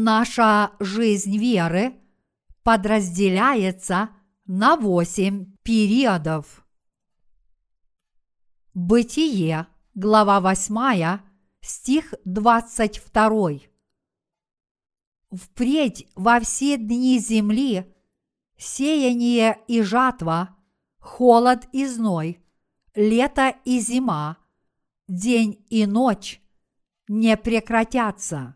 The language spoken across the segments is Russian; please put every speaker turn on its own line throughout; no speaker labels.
Наша жизнь веры подразделяется на восемь периодов. Бытие, глава 8, стих 22. Впредь во все дни земли сеяние и жатва, холод и зной, лето и зима, день и ночь не прекратятся.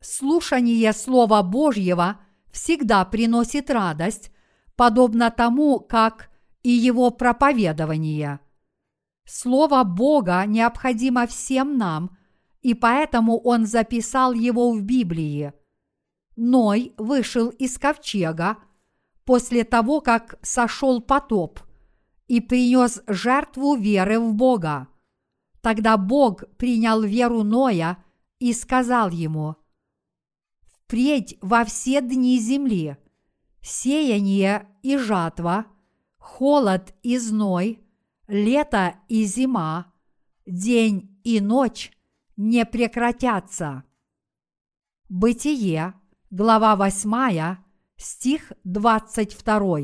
Слушание Слова Божьего всегда приносит радость, подобно тому, как и его проповедование. Слово Бога необходимо всем нам, и поэтому Он записал его в Библии. Ной вышел из ковчега после того, как сошел потоп и принес жертву веры в Бога. Тогда Бог принял веру Ноя и сказал ему – впредь во все дни земли, сеяние и жатва, холод и зной, лето и зима, день и ночь не прекратятся. Бытие, глава 8, стих 22.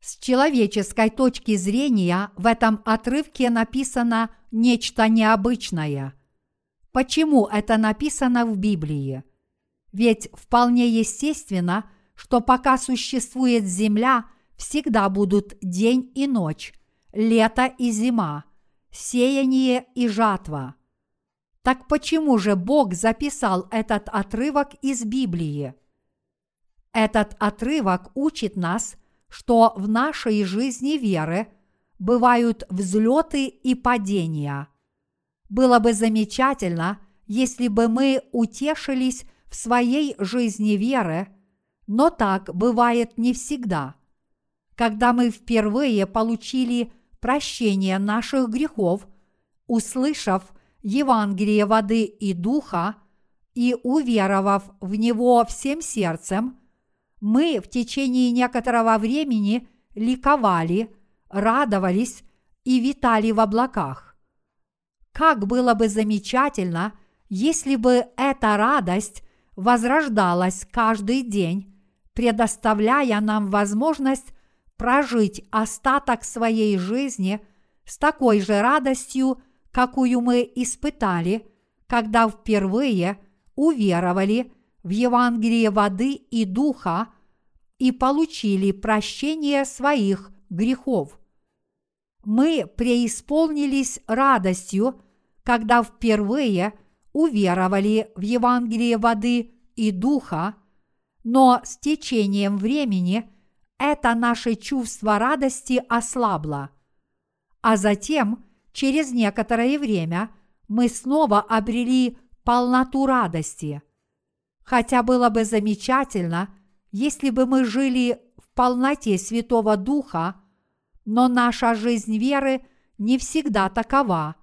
С человеческой точки зрения в этом отрывке написано нечто необычное. Почему это написано в Библии? Ведь вполне естественно, что пока существует Земля, всегда будут день и ночь, лето и зима, сеяние и жатва. Так почему же Бог записал этот отрывок из Библии? Этот отрывок учит нас, что в нашей жизни веры бывают взлеты и падения. Было бы замечательно, если бы мы утешились в своей жизни веры, но так бывает не всегда. Когда мы впервые получили прощение наших грехов, услышав Евангелие воды и духа и уверовав в него всем сердцем, мы в течение некоторого времени ликовали, радовались и витали в облаках. Как было бы замечательно, если бы эта радость возрождалась каждый день, предоставляя нам возможность прожить остаток своей жизни с такой же радостью, какую мы испытали, когда впервые уверовали в Евангелие воды и духа и получили прощение своих грехов. Мы преисполнились радостью, когда впервые уверовали в Евангелие воды и духа, но с течением времени это наше чувство радости ослабло. А затем, через некоторое время, мы снова обрели полноту радости. Хотя было бы замечательно, если бы мы жили в полноте Святого Духа, но наша жизнь веры не всегда такова –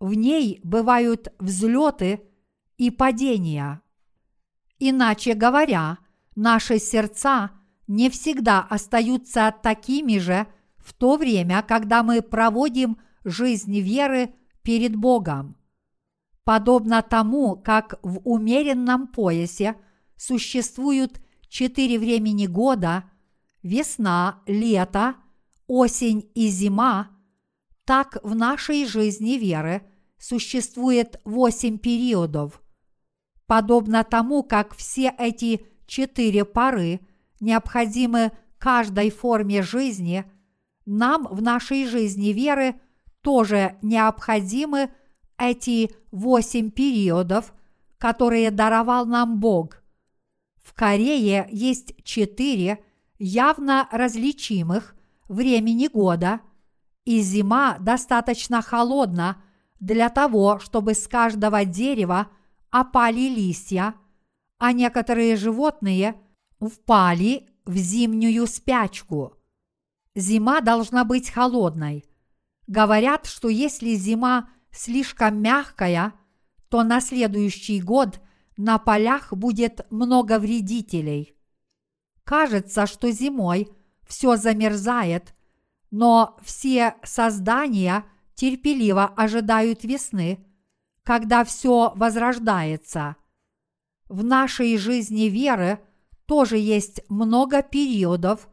в ней бывают взлеты и падения. Иначе говоря, наши сердца не всегда остаются такими же в то время, когда мы проводим жизнь веры перед Богом. Подобно тому, как в умеренном поясе существуют четыре времени года – весна, лето, осень и зима, так в нашей жизни веры – существует восемь периодов. Подобно тому, как все эти четыре пары необходимы каждой форме жизни, нам в нашей жизни веры тоже необходимы эти восемь периодов, которые даровал нам Бог. В Корее есть четыре явно различимых времени года, и зима достаточно холодна – для того, чтобы с каждого дерева опали листья, а некоторые животные впали в зимнюю спячку. Зима должна быть холодной. Говорят, что если зима слишком мягкая, то на следующий год на полях будет много вредителей. Кажется, что зимой все замерзает, но все создания – терпеливо ожидают весны, когда все возрождается. В нашей жизни веры тоже есть много периодов,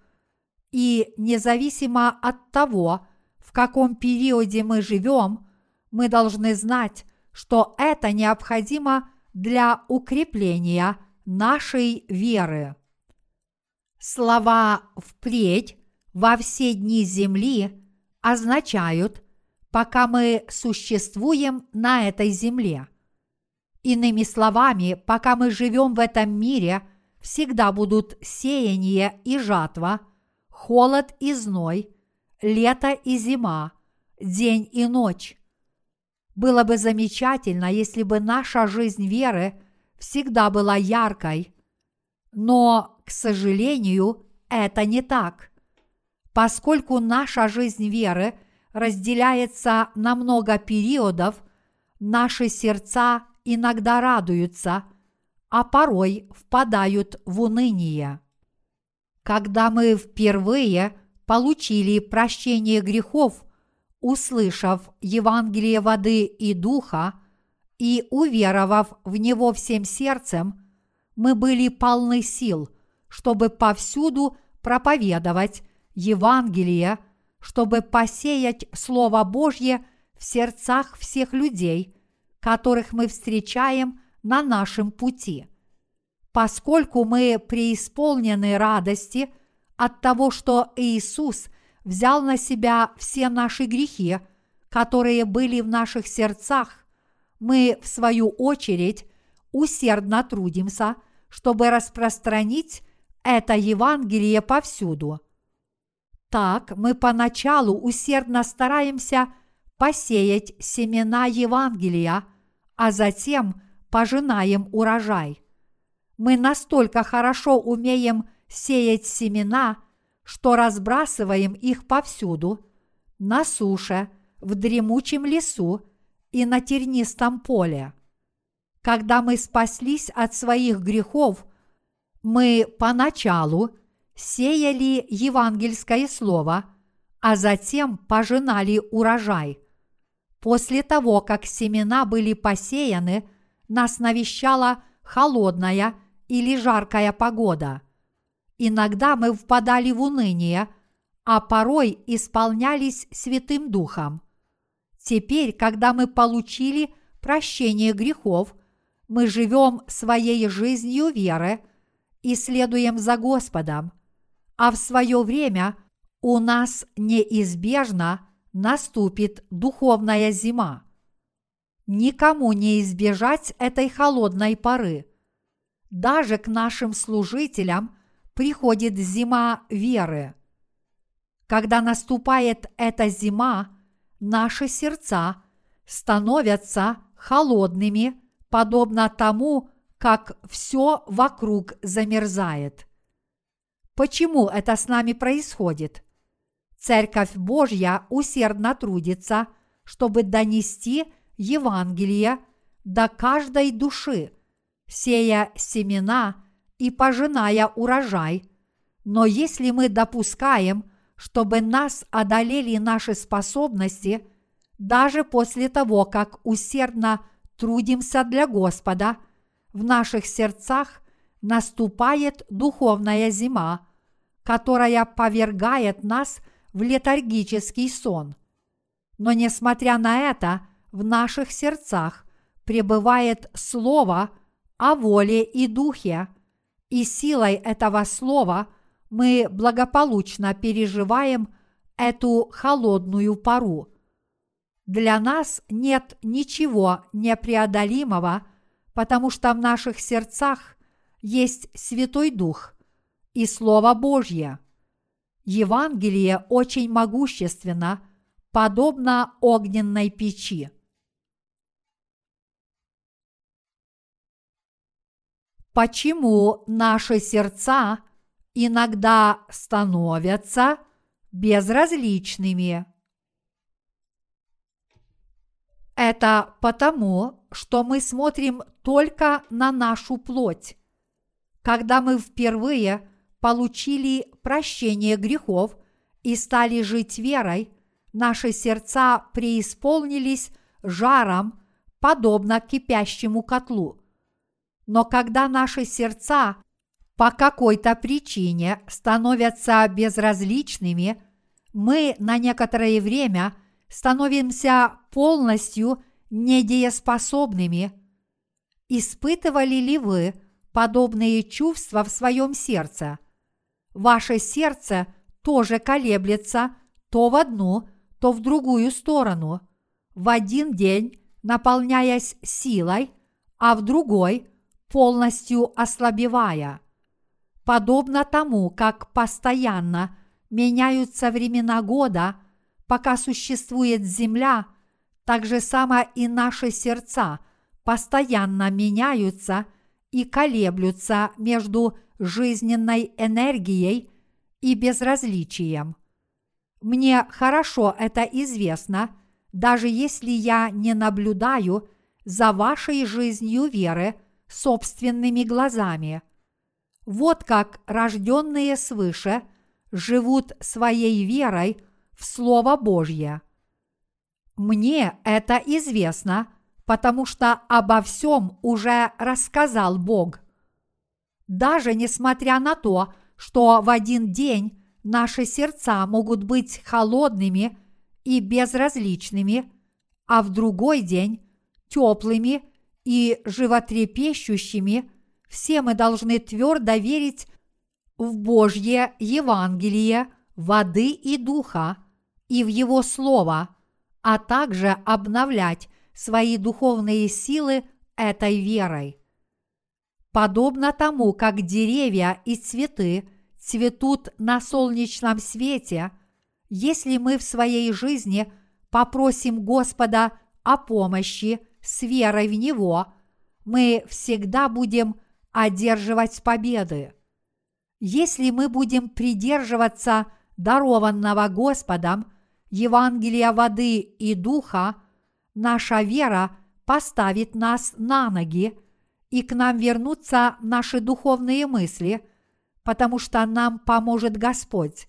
и независимо от того, в каком периоде мы живем, мы должны знать, что это необходимо для укрепления нашей веры. Слова «впредь» во все дни земли означают, пока мы существуем на этой земле. Иными словами, пока мы живем в этом мире, всегда будут сеяние и жатва, холод и зной, лето и зима, день и ночь. Было бы замечательно, если бы наша жизнь веры всегда была яркой, но к сожалению, это не так. Поскольку наша жизнь веры разделяется на много периодов, наши сердца иногда радуются, а порой впадают в уныние. Когда мы впервые получили прощение грехов, услышав Евангелие воды и духа и уверовав в него всем сердцем, мы были полны сил – чтобы повсюду проповедовать Евангелие, чтобы посеять Слово Божье в сердцах всех людей, которых мы встречаем на нашем пути. Поскольку мы преисполнены радости от того, что Иисус взял на себя все наши грехи, которые были в наших сердцах, мы, в свою очередь, усердно трудимся, чтобы распространить это Евангелие повсюду. Так мы поначалу усердно стараемся посеять семена Евангелия, а затем пожинаем урожай. Мы настолько хорошо умеем сеять семена, что разбрасываем их повсюду, на суше, в дремучем лесу и на тернистом поле. Когда мы спаслись от своих грехов – мы поначалу сеяли евангельское слово, а затем пожинали урожай. После того, как семена были посеяны, нас навещала холодная или жаркая погода. Иногда мы впадали в уныние, а порой исполнялись Святым Духом. Теперь, когда мы получили прощение грехов, мы живем своей жизнью веры – и следуем за Господом, а в свое время у нас неизбежно наступит духовная зима. Никому не избежать этой холодной поры. Даже к нашим служителям приходит зима веры. Когда наступает эта зима, наши сердца становятся холодными, подобно тому, как все вокруг замерзает. Почему это с нами происходит? Церковь Божья усердно трудится, чтобы донести Евангелие до каждой души, сея семена и пожиная урожай. Но если мы допускаем, чтобы нас одолели наши способности, даже после того, как усердно трудимся для Господа – в наших сердцах наступает духовная зима, которая повергает нас в летаргический сон. Но несмотря на это, в наших сердцах пребывает Слово о воле и духе, и силой этого Слова мы благополучно переживаем эту холодную пару. Для нас нет ничего непреодолимого – потому что в наших сердцах есть Святой Дух и Слово Божье. Евангелие очень могущественно, подобно огненной печи. Почему наши сердца иногда становятся безразличными? Это потому, что мы смотрим только на нашу плоть. Когда мы впервые получили прощение грехов и стали жить верой, наши сердца преисполнились жаром подобно кипящему котлу. Но когда наши сердца по какой-то причине становятся безразличными, мы на некоторое время становимся полностью недееспособными. Испытывали ли вы подобные чувства в своем сердце? Ваше сердце тоже колеблется то в одну, то в другую сторону. В один день наполняясь силой, а в другой полностью ослабевая. Подобно тому, как постоянно меняются времена года, пока существует Земля, так же само и наши сердца постоянно меняются и колеблются между жизненной энергией и безразличием. Мне хорошо это известно, даже если я не наблюдаю за вашей жизнью веры собственными глазами. Вот как рожденные свыше живут своей верой в Слово Божье. Мне это известно, потому что обо всем уже рассказал Бог. Даже несмотря на то, что в один день наши сердца могут быть холодными и безразличными, а в другой день теплыми и животрепещущими, все мы должны твердо верить в Божье Евангелие воды и духа и в Его Слово, а также обновлять свои духовные силы этой верой. Подобно тому, как деревья и цветы цветут на солнечном свете, если мы в своей жизни попросим Господа о помощи с верой в Него, мы всегда будем одерживать победы. Если мы будем придерживаться дарованного Господом Евангелия воды и духа, наша вера поставит нас на ноги, и к нам вернутся наши духовные мысли, потому что нам поможет Господь.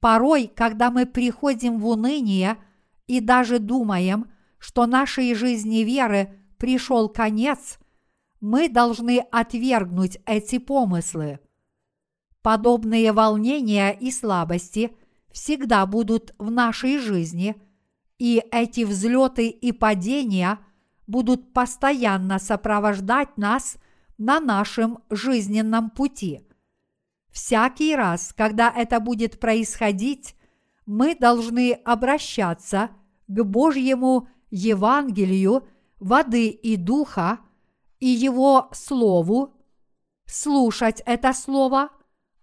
Порой, когда мы приходим в уныние и даже думаем, что нашей жизни веры пришел конец, мы должны отвергнуть эти помыслы. Подобные волнения и слабости всегда будут в нашей жизни, и эти взлеты и падения будут постоянно сопровождать нас на нашем жизненном пути. Всякий раз, когда это будет происходить, мы должны обращаться к Божьему Евангелию воды и духа и Его Слову, слушать это Слово,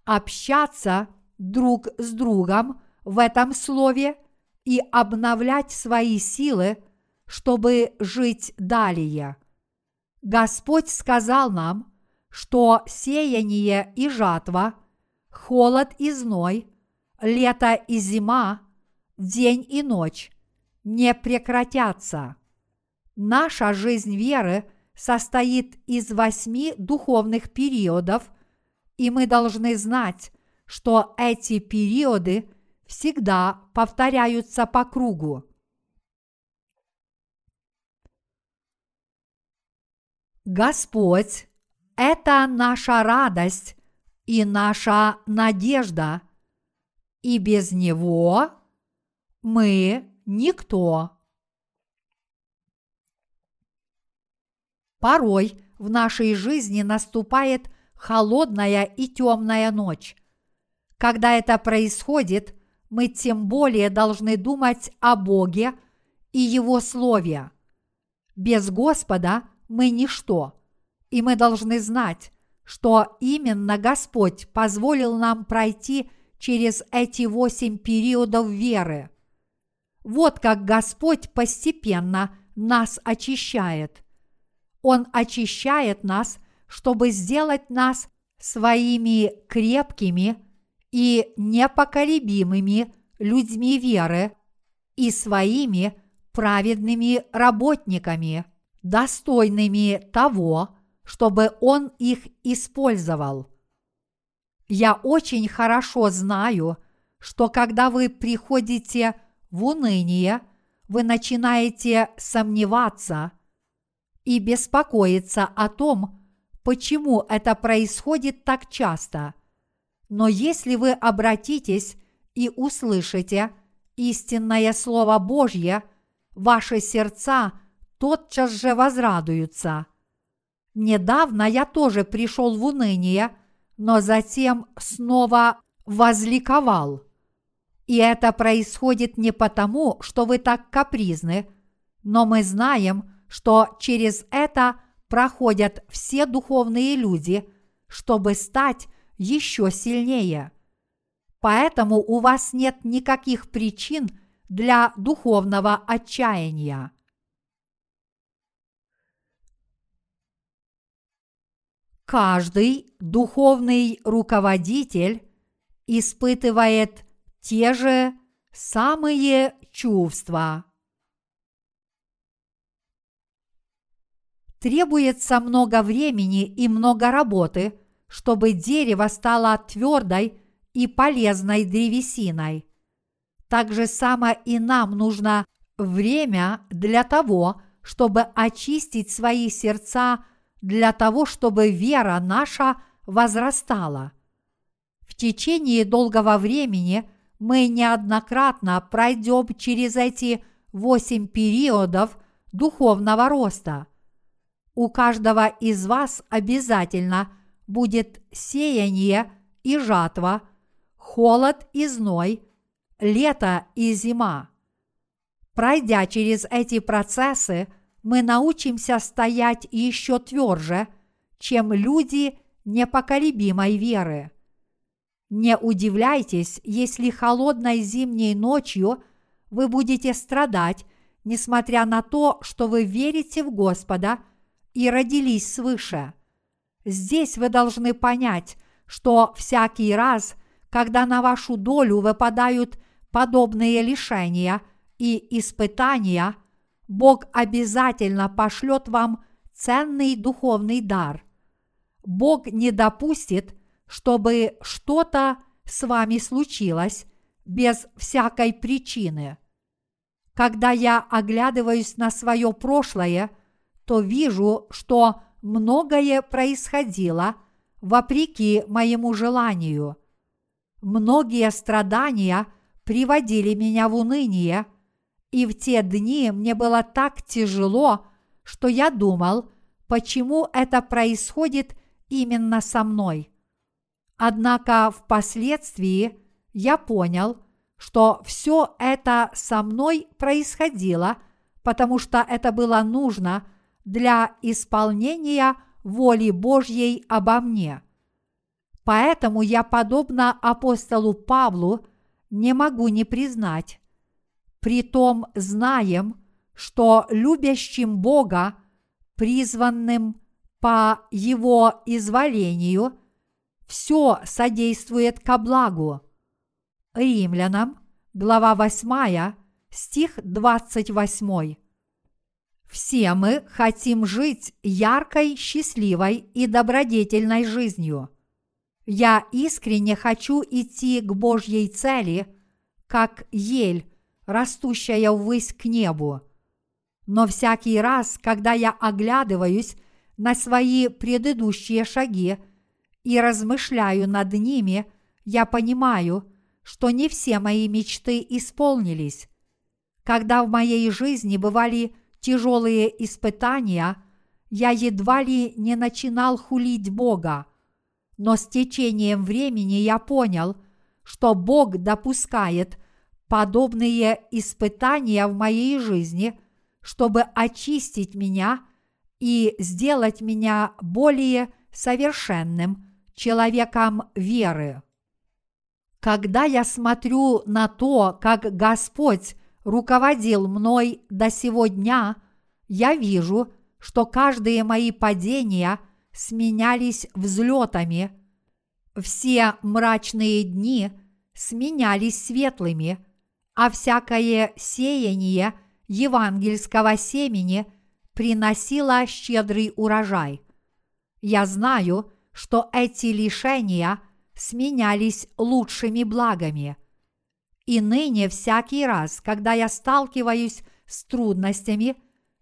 общаться друг с другом в этом Слове и обновлять свои силы, чтобы жить далее. Господь сказал нам, что сеяние и жатва – холод и зной, лето и зима, день и ночь не прекратятся. Наша жизнь веры состоит из восьми духовных периодов, и мы должны знать, что эти периоды всегда повторяются по кругу. Господь – это наша радость и наша надежда, и без Него мы никто. Порой в нашей жизни наступает холодная и темная ночь. Когда это происходит, мы тем более должны думать о Боге и Его Слове. Без Господа мы ничто, и мы должны знать, что именно Господь позволил нам пройти через эти восемь периодов веры. Вот как Господь постепенно нас очищает. Он очищает нас, чтобы сделать нас своими крепкими и непоколебимыми людьми веры и своими праведными работниками, достойными того, чтобы Он их использовал. Я очень хорошо знаю, что когда вы приходите в уныние, вы начинаете сомневаться, и беспокоиться о том, почему это происходит так часто. Но если вы обратитесь и услышите истинное Слово Божье, ваши сердца тотчас же возрадуются. Недавно я тоже пришел в уныние, но затем снова возликовал. И это происходит не потому, что вы так капризны, но мы знаем, что через это проходят все духовные люди, чтобы стать еще сильнее. Поэтому у вас нет никаких причин для духовного отчаяния. Каждый духовный руководитель испытывает те же самые чувства. Требуется много времени и много работы, чтобы дерево стало твердой и полезной древесиной. Так же само и нам нужно время для того, чтобы очистить свои сердца, для того, чтобы вера наша возрастала. В течение долгого времени мы неоднократно пройдем через эти восемь периодов духовного роста – у каждого из вас обязательно будет сеяние и жатва, холод и зной, лето и зима. Пройдя через эти процессы, мы научимся стоять еще тверже, чем люди непоколебимой веры. Не удивляйтесь, если холодной зимней ночью вы будете страдать, несмотря на то, что вы верите в Господа – и родились свыше. Здесь вы должны понять, что всякий раз, когда на вашу долю выпадают подобные лишения и испытания, Бог обязательно пошлет вам ценный духовный дар. Бог не допустит, чтобы что-то с вами случилось без всякой причины. Когда я оглядываюсь на свое прошлое – то вижу, что многое происходило вопреки моему желанию. Многие страдания приводили меня в уныние, и в те дни мне было так тяжело, что я думал, почему это происходит именно со мной. Однако впоследствии я понял, что все это со мной происходило, потому что это было нужно для исполнения воли Божьей обо мне. Поэтому я, подобно апостолу Павлу, не могу не признать. Притом знаем, что любящим Бога, призванным по Его изволению, все содействует ко благу. Римлянам, глава 8, стих 28. Все мы хотим жить яркой, счастливой и добродетельной жизнью. Я искренне хочу идти к Божьей цели, как ель, растущая ввысь к небу. Но всякий раз, когда я оглядываюсь на свои предыдущие шаги и размышляю над ними, я понимаю, что не все мои мечты исполнились. Когда в моей жизни бывали тяжелые испытания, я едва ли не начинал хулить Бога, но с течением времени я понял, что Бог допускает подобные испытания в моей жизни, чтобы очистить меня и сделать меня более совершенным человеком веры. Когда я смотрю на то, как Господь руководил мной до сего дня, я вижу, что каждые мои падения сменялись взлетами. Все мрачные дни сменялись светлыми, а всякое сеяние евангельского семени приносило щедрый урожай. Я знаю, что эти лишения сменялись лучшими благами – и ныне всякий раз, когда я сталкиваюсь с трудностями,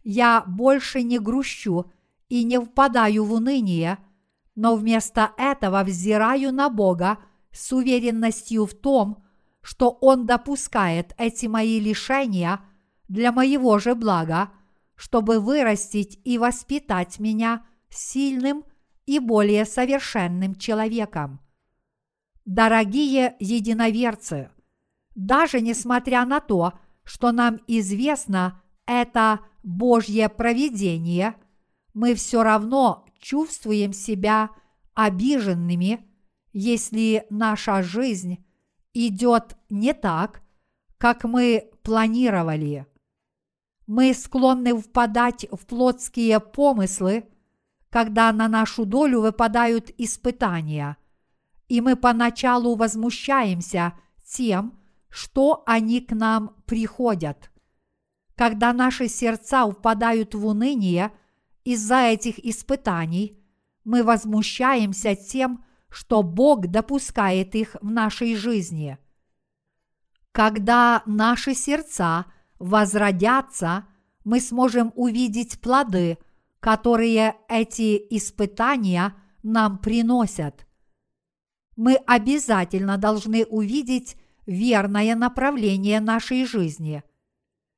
я больше не грущу и не впадаю в уныние, но вместо этого взираю на Бога с уверенностью в том, что Он допускает эти мои лишения для моего же блага, чтобы вырастить и воспитать меня сильным и более совершенным человеком. Дорогие единоверцы, даже несмотря на то, что нам известно это Божье провидение, мы все равно чувствуем себя обиженными, если наша жизнь идет не так, как мы планировали. Мы склонны впадать в плотские помыслы, когда на нашу долю выпадают испытания, и мы поначалу возмущаемся тем, что они к нам приходят. Когда наши сердца впадают в уныние из-за этих испытаний, мы возмущаемся тем, что Бог допускает их в нашей жизни. Когда наши сердца возродятся, мы сможем увидеть плоды, которые эти испытания нам приносят. Мы обязательно должны увидеть верное направление нашей жизни.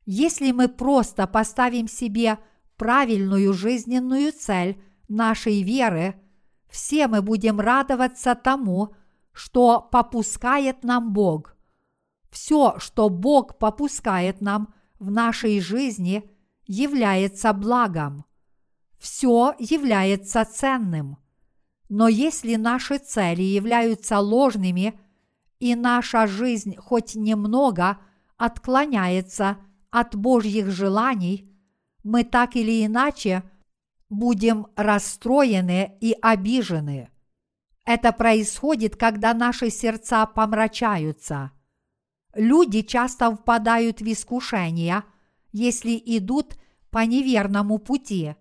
Если мы просто поставим себе правильную жизненную цель нашей веры, все мы будем радоваться тому, что попускает нам Бог. Все, что Бог попускает нам в нашей жизни, является благом. Все является ценным. Но если наши цели являются ложными, и наша жизнь хоть немного отклоняется от Божьих желаний, мы так или иначе будем расстроены и обижены. Это происходит, когда наши сердца помрачаются. Люди часто впадают в искушения, если идут по неверному пути.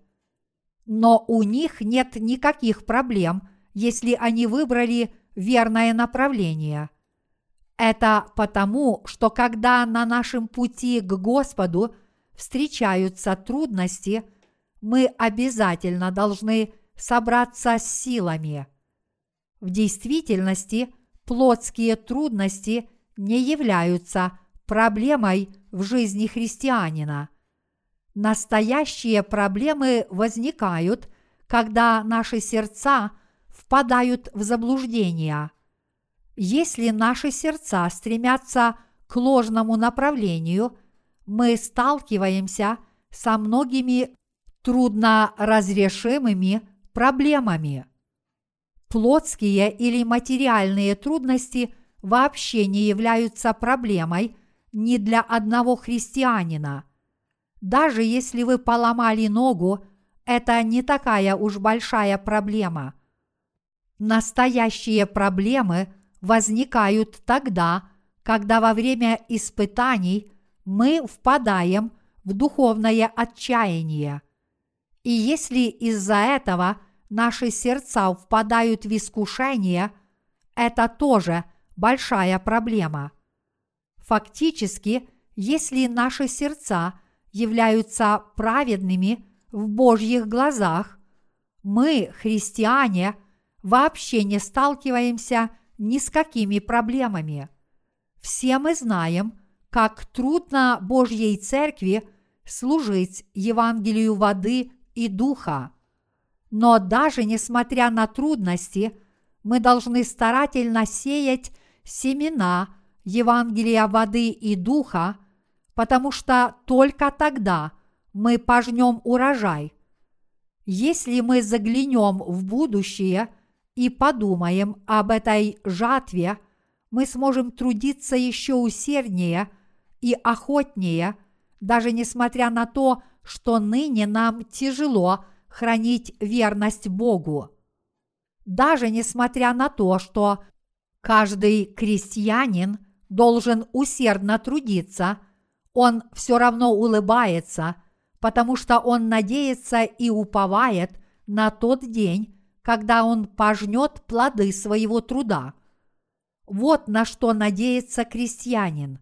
Но у них нет никаких проблем, если они выбрали верное направление. Это потому, что когда на нашем пути к Господу встречаются трудности, мы обязательно должны собраться с силами. В действительности плотские трудности не являются проблемой в жизни христианина. Настоящие проблемы возникают, когда наши сердца впадают в заблуждение. Если наши сердца стремятся к ложному направлению, мы сталкиваемся со многими трудно разрешимыми проблемами. Плотские или материальные трудности вообще не являются проблемой ни для одного христианина. Даже если вы поломали ногу, это не такая уж большая проблема. Настоящие проблемы – возникают тогда, когда во время испытаний мы впадаем в духовное отчаяние. И если из-за этого наши сердца впадают в искушение, это тоже большая проблема. Фактически, если наши сердца являются праведными в Божьих глазах, мы, христиане, вообще не сталкиваемся с ни с какими проблемами. Все мы знаем, как трудно Божьей Церкви служить Евангелию воды и духа. Но даже несмотря на трудности, мы должны старательно сеять семена Евангелия воды и духа, потому что только тогда мы пожнем урожай. Если мы заглянем в будущее – и подумаем об этой жатве, мы сможем трудиться еще усерднее и охотнее, даже несмотря на то, что ныне нам тяжело хранить верность Богу. Даже несмотря на то, что каждый крестьянин должен усердно трудиться, он все равно улыбается, потому что он надеется и уповает на тот день, когда он пожнет плоды своего труда. Вот на что надеется крестьянин.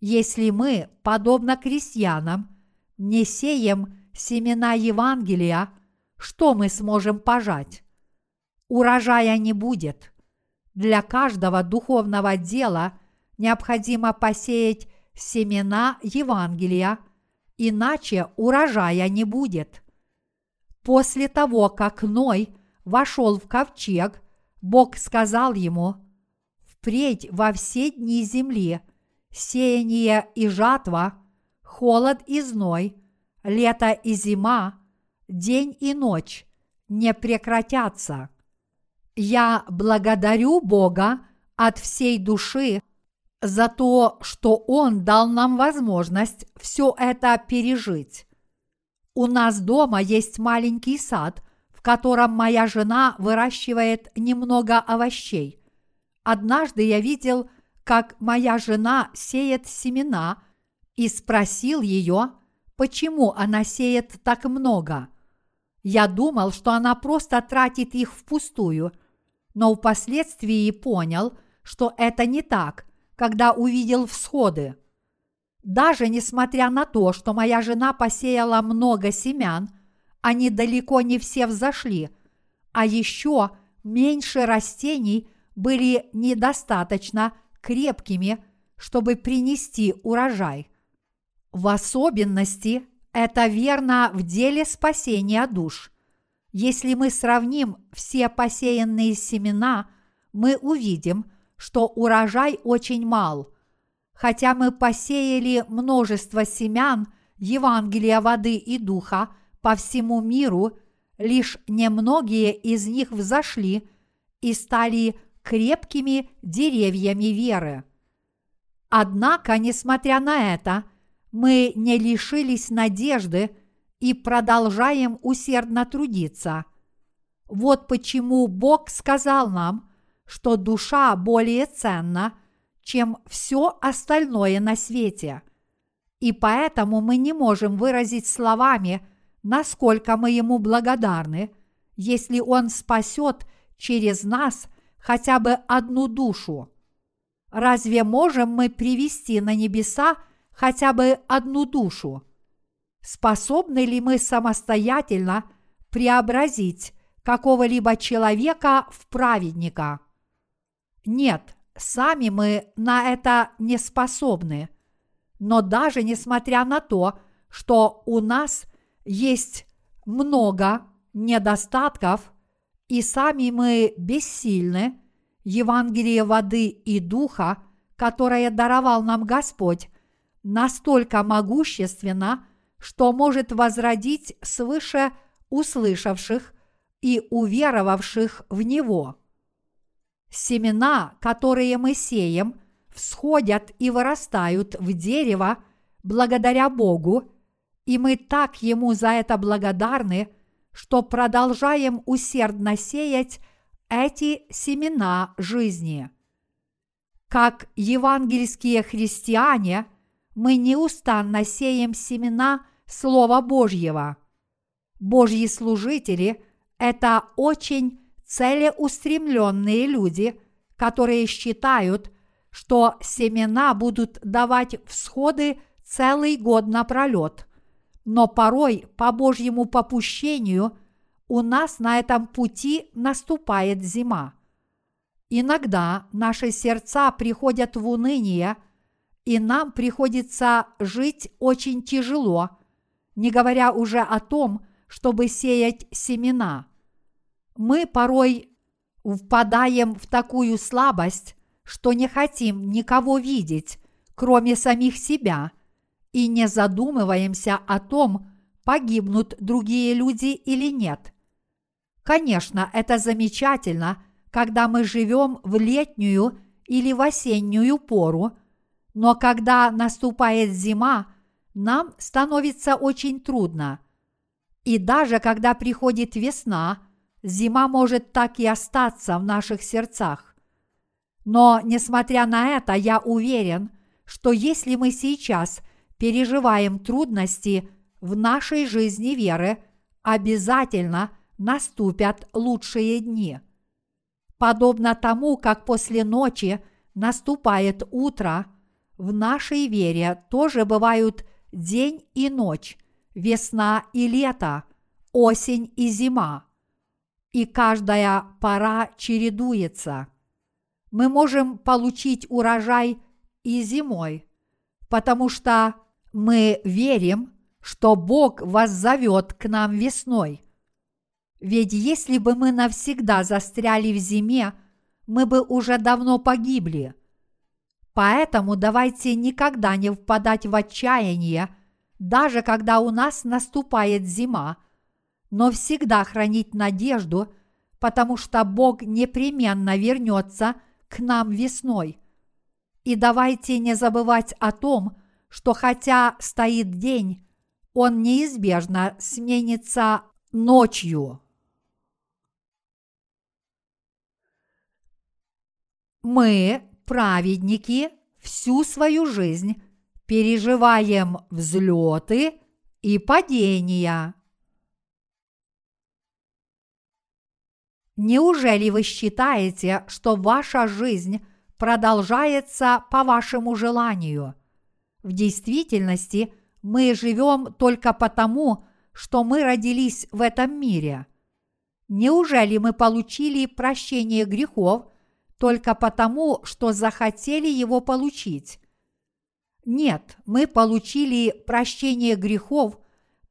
Если мы, подобно крестьянам, не сеем семена Евангелия, что мы сможем пожать? Урожая не будет. Для каждого духовного дела необходимо посеять семена Евангелия, иначе урожая не будет. После того, как Ной вошел в ковчег, Бог сказал ему, «Впредь во все дни земли сеяние и жатва, холод и зной, лето и зима, день и ночь не прекратятся. Я благодарю Бога от всей души за то, что Он дал нам возможность все это пережить. У нас дома есть маленький сад, в котором моя жена выращивает немного овощей. Однажды я видел, как моя жена сеет семена, и спросил ее, почему она сеет так много. Я думал, что она просто тратит их впустую, но впоследствии понял, что это не так, когда увидел всходы. Даже несмотря на то, что моя жена посеяла много семян, они далеко не все взошли, а еще меньше растений были недостаточно крепкими, чтобы принести урожай. В особенности это верно в деле спасения душ. Если мы сравним все посеянные семена, мы увидим, что урожай очень мал. Хотя мы посеяли множество семян Евангелия воды и духа по всему миру, лишь немногие из них взошли и стали крепкими деревьями веры. Однако, несмотря на это, мы не лишились надежды и продолжаем усердно трудиться. Вот почему Бог сказал нам, что душа более ценна, чем все остальное на свете. И поэтому мы не можем выразить словами, насколько мы Ему благодарны, если Он спасет через нас – хотя бы одну душу? Разве можем мы привести на небеса хотя бы одну душу? Способны ли мы самостоятельно преобразить какого-либо человека в праведника? Нет, сами мы на это не способны. Но даже несмотря на то, что у нас есть много недостатков – и сами мы бессильны, Евангелие воды и духа, которое даровал нам Господь, настолько могущественно, что может возродить свыше услышавших и уверовавших в Него. Семена, которые мы сеем, всходят и вырастают в дерево благодаря Богу, и мы так Ему за это благодарны – что продолжаем усердно сеять эти семена жизни. Как евангельские христиане, мы неустанно сеем семена Слова Божьего. Божьи служители – это очень целеустремленные люди, которые считают, что семена будут давать всходы целый год напролет но порой по Божьему попущению у нас на этом пути наступает зима. Иногда наши сердца приходят в уныние, и нам приходится жить очень тяжело, не говоря уже о том, чтобы сеять семена. Мы порой впадаем в такую слабость, что не хотим никого видеть, кроме самих себя – и не задумываемся о том, погибнут другие люди или нет. Конечно, это замечательно, когда мы живем в летнюю или в осеннюю пору, но когда наступает зима, нам становится очень трудно. И даже когда приходит весна, зима может так и остаться в наших сердцах. Но, несмотря на это, я уверен, что если мы сейчас переживаем трудности в нашей жизни веры, обязательно наступят лучшие дни. Подобно тому, как после ночи наступает утро, в нашей вере тоже бывают день и ночь, весна и лето, осень и зима. И каждая пора чередуется. Мы можем получить урожай и зимой, потому что мы верим, что Бог вас зовет к нам весной. Ведь если бы мы навсегда застряли в зиме, мы бы уже давно погибли. Поэтому давайте никогда не впадать в отчаяние, даже когда у нас наступает зима, но всегда хранить надежду, потому что Бог непременно вернется к нам весной. И давайте не забывать о том, что хотя стоит день, он неизбежно сменится ночью. Мы, праведники, всю свою жизнь переживаем взлеты и падения. Неужели вы считаете, что ваша жизнь продолжается по вашему желанию? В действительности мы живем только потому, что мы родились в этом мире. Неужели мы получили прощение грехов только потому, что захотели его получить? Нет, мы получили прощение грехов,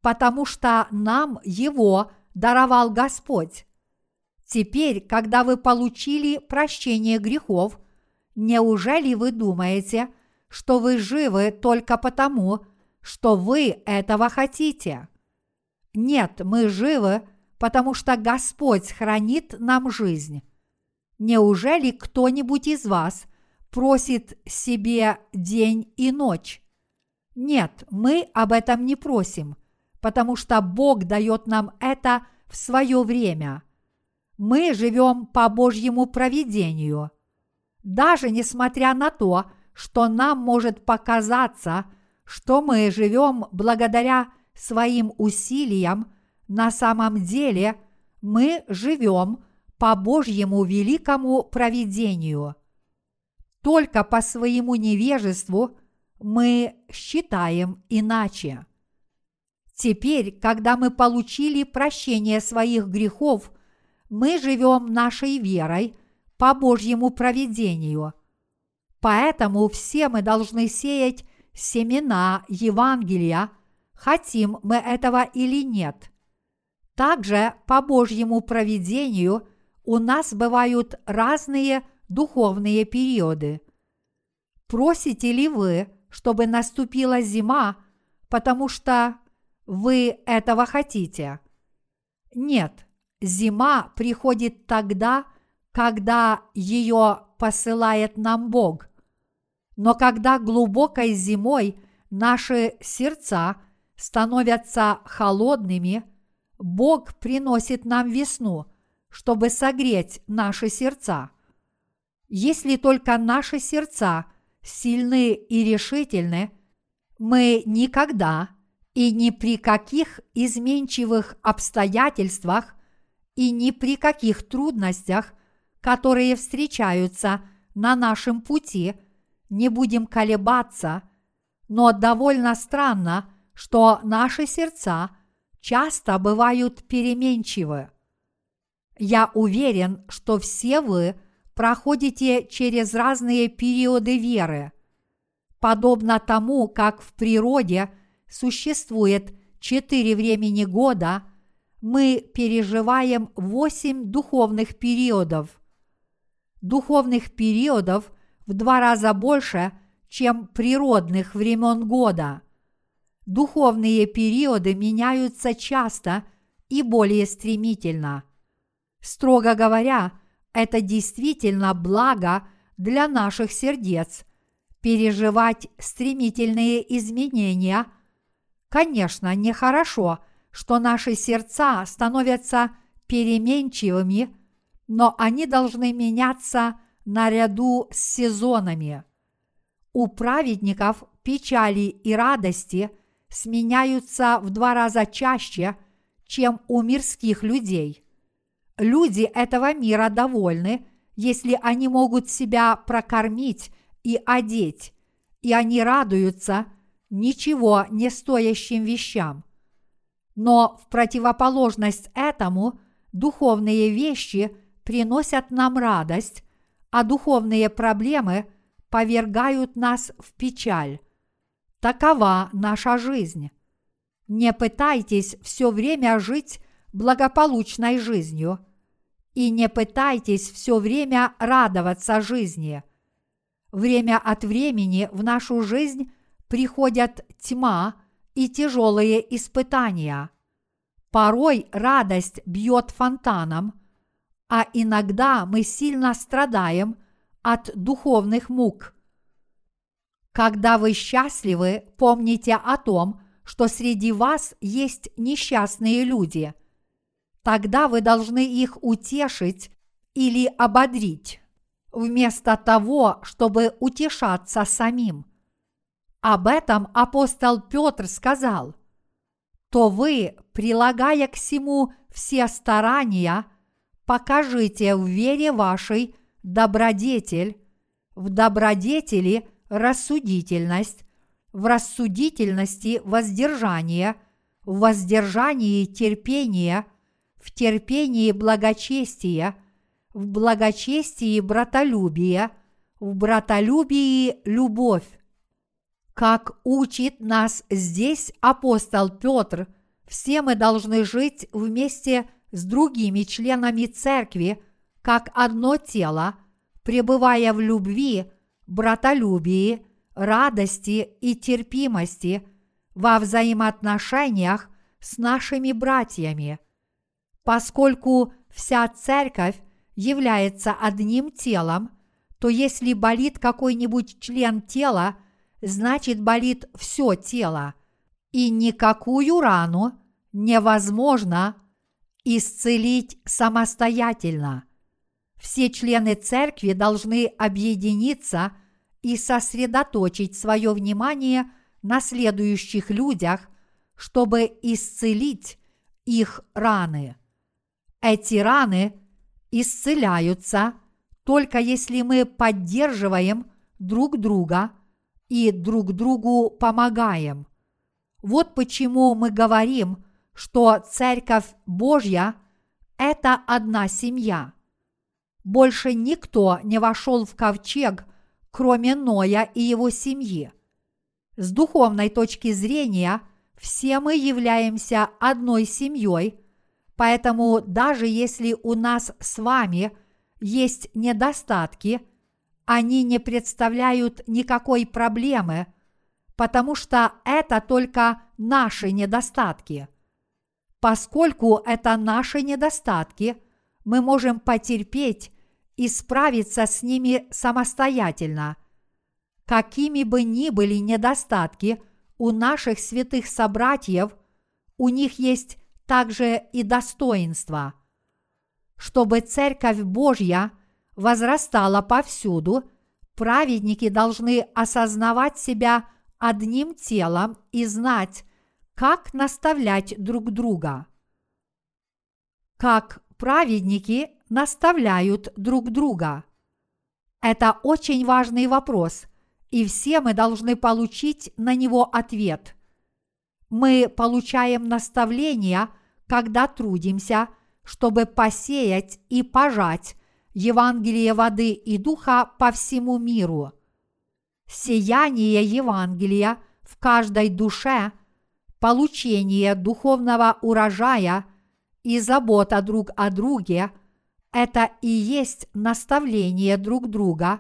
потому что нам его даровал Господь. Теперь, когда вы получили прощение грехов, неужели вы думаете, что вы живы только потому, что вы этого хотите? Нет, мы живы, потому что Господь хранит нам жизнь. Неужели кто-нибудь из вас просит себе день и ночь? Нет, мы об этом не просим, потому что Бог дает нам это в свое время. Мы живем по Божьему провидению. Даже несмотря на то, что нам может показаться, что мы живем благодаря своим усилиям, на самом деле мы живем по Божьему великому провидению. Только по своему невежеству мы считаем иначе. Теперь, когда мы получили прощение своих грехов, мы живем нашей верой по Божьему провидению. Поэтому все мы должны сеять семена Евангелия, хотим мы этого или нет. Также по Божьему провидению у нас бывают разные духовные периоды. Просите ли вы, чтобы наступила зима, потому что вы этого хотите? Нет, зима приходит тогда, когда ее посылает нам Бог. Но когда глубокой зимой наши сердца становятся холодными, Бог приносит нам весну – чтобы согреть наши сердца. Если только наши сердца сильны и решительны, мы никогда и ни при каких изменчивых обстоятельствах и ни при каких трудностях, которые встречаются на нашем пути, не будем колебаться, но довольно странно, что наши сердца часто бывают переменчивы. Я уверен, что все вы проходите через разные периоды веры. Подобно тому, как в природе существует четыре времени года, мы переживаем восемь духовных периодов. Духовных периодов в два раза больше, чем природных времен года. Духовные периоды меняются часто и более стремительно. Строго говоря, это действительно благо для наших сердец переживать стремительные изменения. Конечно, нехорошо, что наши сердца становятся переменчивыми, но они должны меняться наряду с сезонами. У праведников печали и радости сменяются в два раза чаще, чем у мирских людей – Люди этого мира довольны, если они могут себя прокормить и одеть, и они радуются ничего не стоящим вещам. Но в противоположность этому духовные вещи приносят нам радость, а духовные проблемы повергают нас в печаль. Такова наша жизнь. Не пытайтесь все время жить благополучной жизнью и не пытайтесь все время радоваться жизни. Время от времени в нашу жизнь приходят тьма и тяжелые испытания. Порой радость бьет фонтаном, а иногда мы сильно страдаем от духовных мук. Когда вы счастливы, помните о том, что среди вас есть несчастные люди. Тогда вы должны их утешить или ободрить, вместо того, чтобы утешаться самим. Об этом апостол Петр сказал, то вы, прилагая к всему все старания, покажите в вере вашей добродетель, в добродетели рассудительность, в рассудительности воздержание, в воздержании терпение, в терпении благочестие, в благочестии братолюбие, в братолюбии любовь. Как учит нас здесь апостол Петр, все мы должны жить вместе с другими членами церкви, как одно тело, пребывая в любви, братолюбии, радости и терпимости во взаимоотношениях с нашими братьями. Поскольку вся церковь является одним телом, то если болит какой-нибудь член тела, значит болит все тело, и никакую рану невозможно исцелить самостоятельно. Все члены церкви должны объединиться – и сосредоточить свое внимание на следующих людях, чтобы исцелить их раны. Эти раны исцеляются только если мы поддерживаем друг друга и друг другу помогаем. Вот почему мы говорим, что Церковь Божья – это одна семья. Больше никто не вошел в ковчег – кроме Ноя и его семьи. С духовной точки зрения все мы являемся одной семьей, поэтому даже если у нас с вами есть недостатки, они не представляют никакой проблемы, потому что это только наши недостатки. Поскольку это наши недостатки, мы можем потерпеть и справиться с ними самостоятельно. Какими бы ни были недостатки у наших святых собратьев, у них есть также и достоинства. Чтобы Церковь Божья возрастала повсюду, праведники должны осознавать себя одним телом и знать, как наставлять друг друга. Как праведники наставляют друг друга? Это очень важный вопрос, и все мы должны получить на него ответ. Мы получаем наставления, когда трудимся, чтобы посеять и пожать Евангелие воды и духа по всему миру. Сияние Евангелия в каждой душе, получение духовного урожая и забота друг о друге – это и есть наставление друг друга,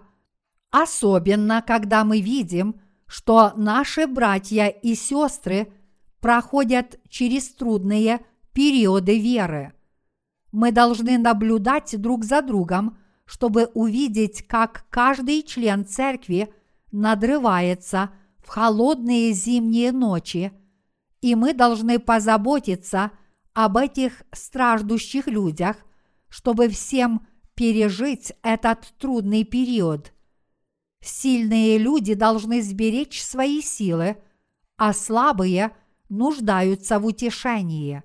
особенно когда мы видим, что наши братья и сестры проходят через трудные периоды веры. Мы должны наблюдать друг за другом, чтобы увидеть, как каждый член церкви надрывается в холодные зимние ночи, и мы должны позаботиться об этих страждущих людях чтобы всем пережить этот трудный период. Сильные люди должны сберечь свои силы, а слабые нуждаются в утешении.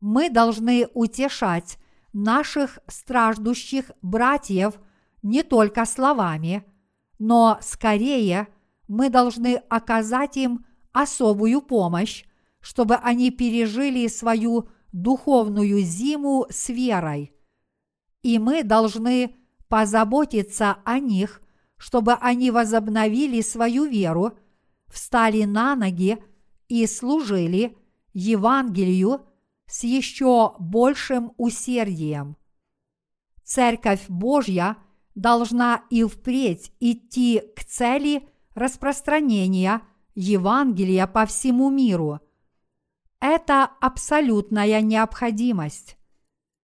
Мы должны утешать наших страждущих братьев не только словами, но скорее мы должны оказать им особую помощь, чтобы они пережили свою духовную зиму с верой. И мы должны позаботиться о них, чтобы они возобновили свою веру, встали на ноги и служили Евангелию с еще большим усердием. Церковь Божья должна и впредь идти к цели распространения Евангелия по всему миру – это абсолютная необходимость.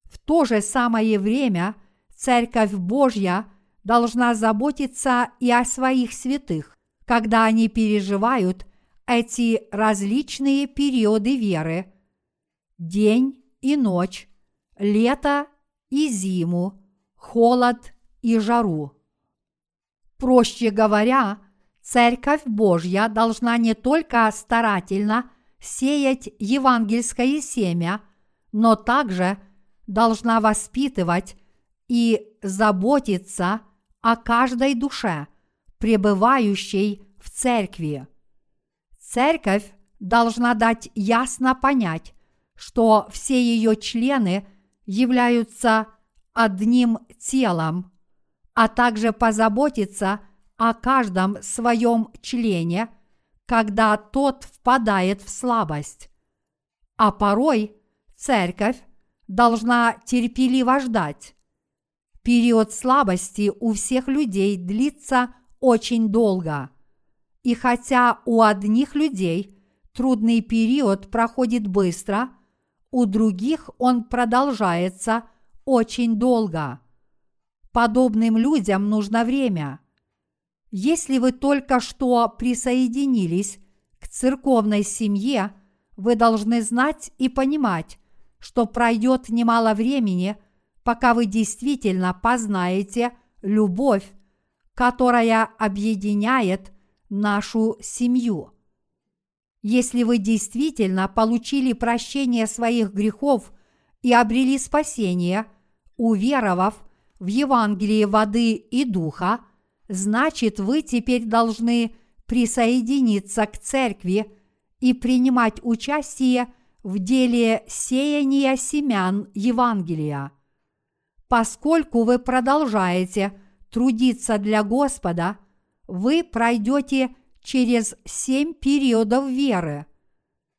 В то же самое время Церковь Божья должна заботиться и о своих святых, когда они переживают эти различные периоды веры – день и ночь, лето и зиму, холод и жару. Проще говоря, Церковь Божья должна не только старательно – сеять евангельское семя, но также должна воспитывать и заботиться о каждой душе, пребывающей в церкви. Церковь должна дать ясно понять, что все ее члены являются одним телом, а также позаботиться о каждом своем члене – когда тот впадает в слабость. А порой церковь должна терпеливо ждать. Период слабости у всех людей длится очень долго. И хотя у одних людей трудный период проходит быстро, у других он продолжается очень долго. Подобным людям нужно время. Если вы только что присоединились к церковной семье, вы должны знать и понимать, что пройдет немало времени, пока вы действительно познаете любовь, которая объединяет нашу семью. Если вы действительно получили прощение своих грехов и обрели спасение, уверовав в Евангелие воды и духа – значит вы теперь должны присоединиться к церкви и принимать участие в деле сеяния семян Евангелия. Поскольку вы продолжаете трудиться для Господа, вы пройдете через семь периодов веры.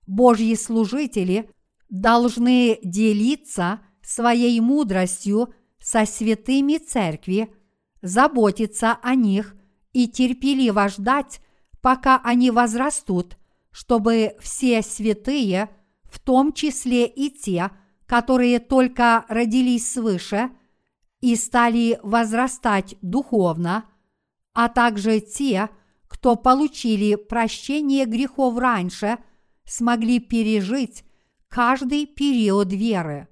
Божьи служители должны делиться своей мудростью со святыми церкви – заботиться о них и терпеливо ждать, пока они возрастут, чтобы все святые, в том числе и те, которые только родились свыше и стали возрастать духовно, а также те, кто получили прощение грехов раньше, смогли пережить каждый период веры.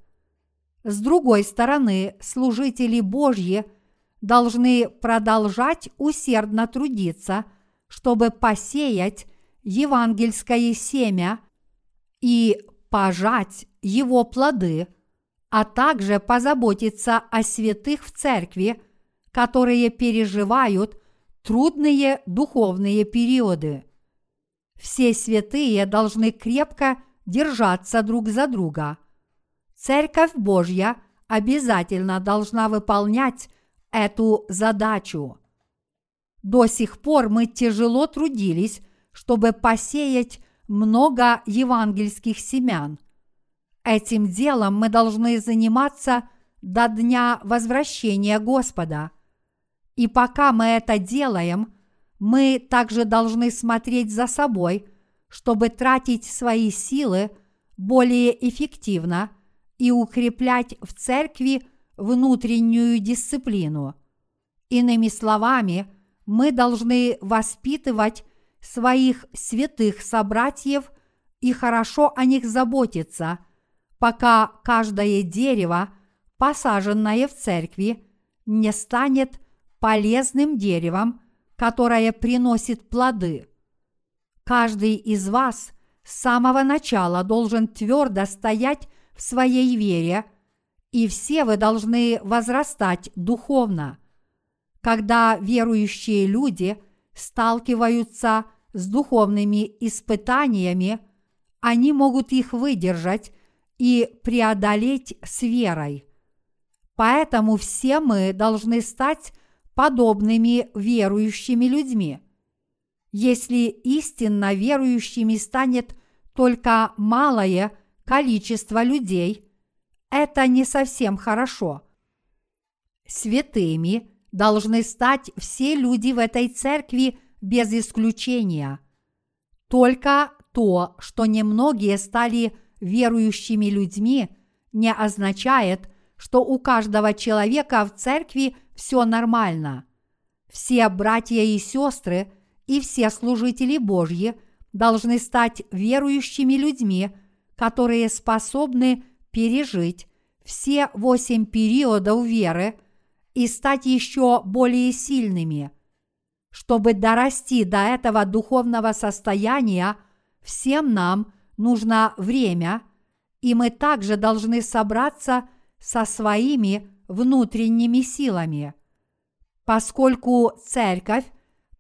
С другой стороны, служители Божьи – должны продолжать усердно трудиться, чтобы посеять евангельское семя и пожать его плоды, а также позаботиться о святых в церкви, которые переживают трудные духовные периоды. Все святые должны крепко держаться друг за друга. Церковь Божья обязательно должна выполнять эту задачу. До сих пор мы тяжело трудились, чтобы посеять много евангельских семян. Этим делом мы должны заниматься до дня возвращения Господа. И пока мы это делаем, мы также должны смотреть за собой, чтобы тратить свои силы более эффективно и укреплять в церкви внутреннюю дисциплину. Иными словами, мы должны воспитывать своих святых собратьев и хорошо о них заботиться, пока каждое дерево, посаженное в церкви, не станет полезным деревом, которое приносит плоды. Каждый из вас с самого начала должен твердо стоять в своей вере – и все вы должны возрастать духовно. Когда верующие люди сталкиваются с духовными испытаниями, они могут их выдержать и преодолеть с верой. Поэтому все мы должны стать подобными верующими людьми. Если истинно верующими станет только малое количество людей, это не совсем хорошо. Святыми должны стать все люди в этой церкви без исключения. Только то, что немногие стали верующими людьми, не означает, что у каждого человека в церкви все нормально. Все братья и сестры и все служители Божьи должны стать верующими людьми, которые способны пережить все восемь периодов веры и стать еще более сильными. Чтобы дорасти до этого духовного состояния, всем нам нужно время, и мы также должны собраться со своими внутренними силами. Поскольку церковь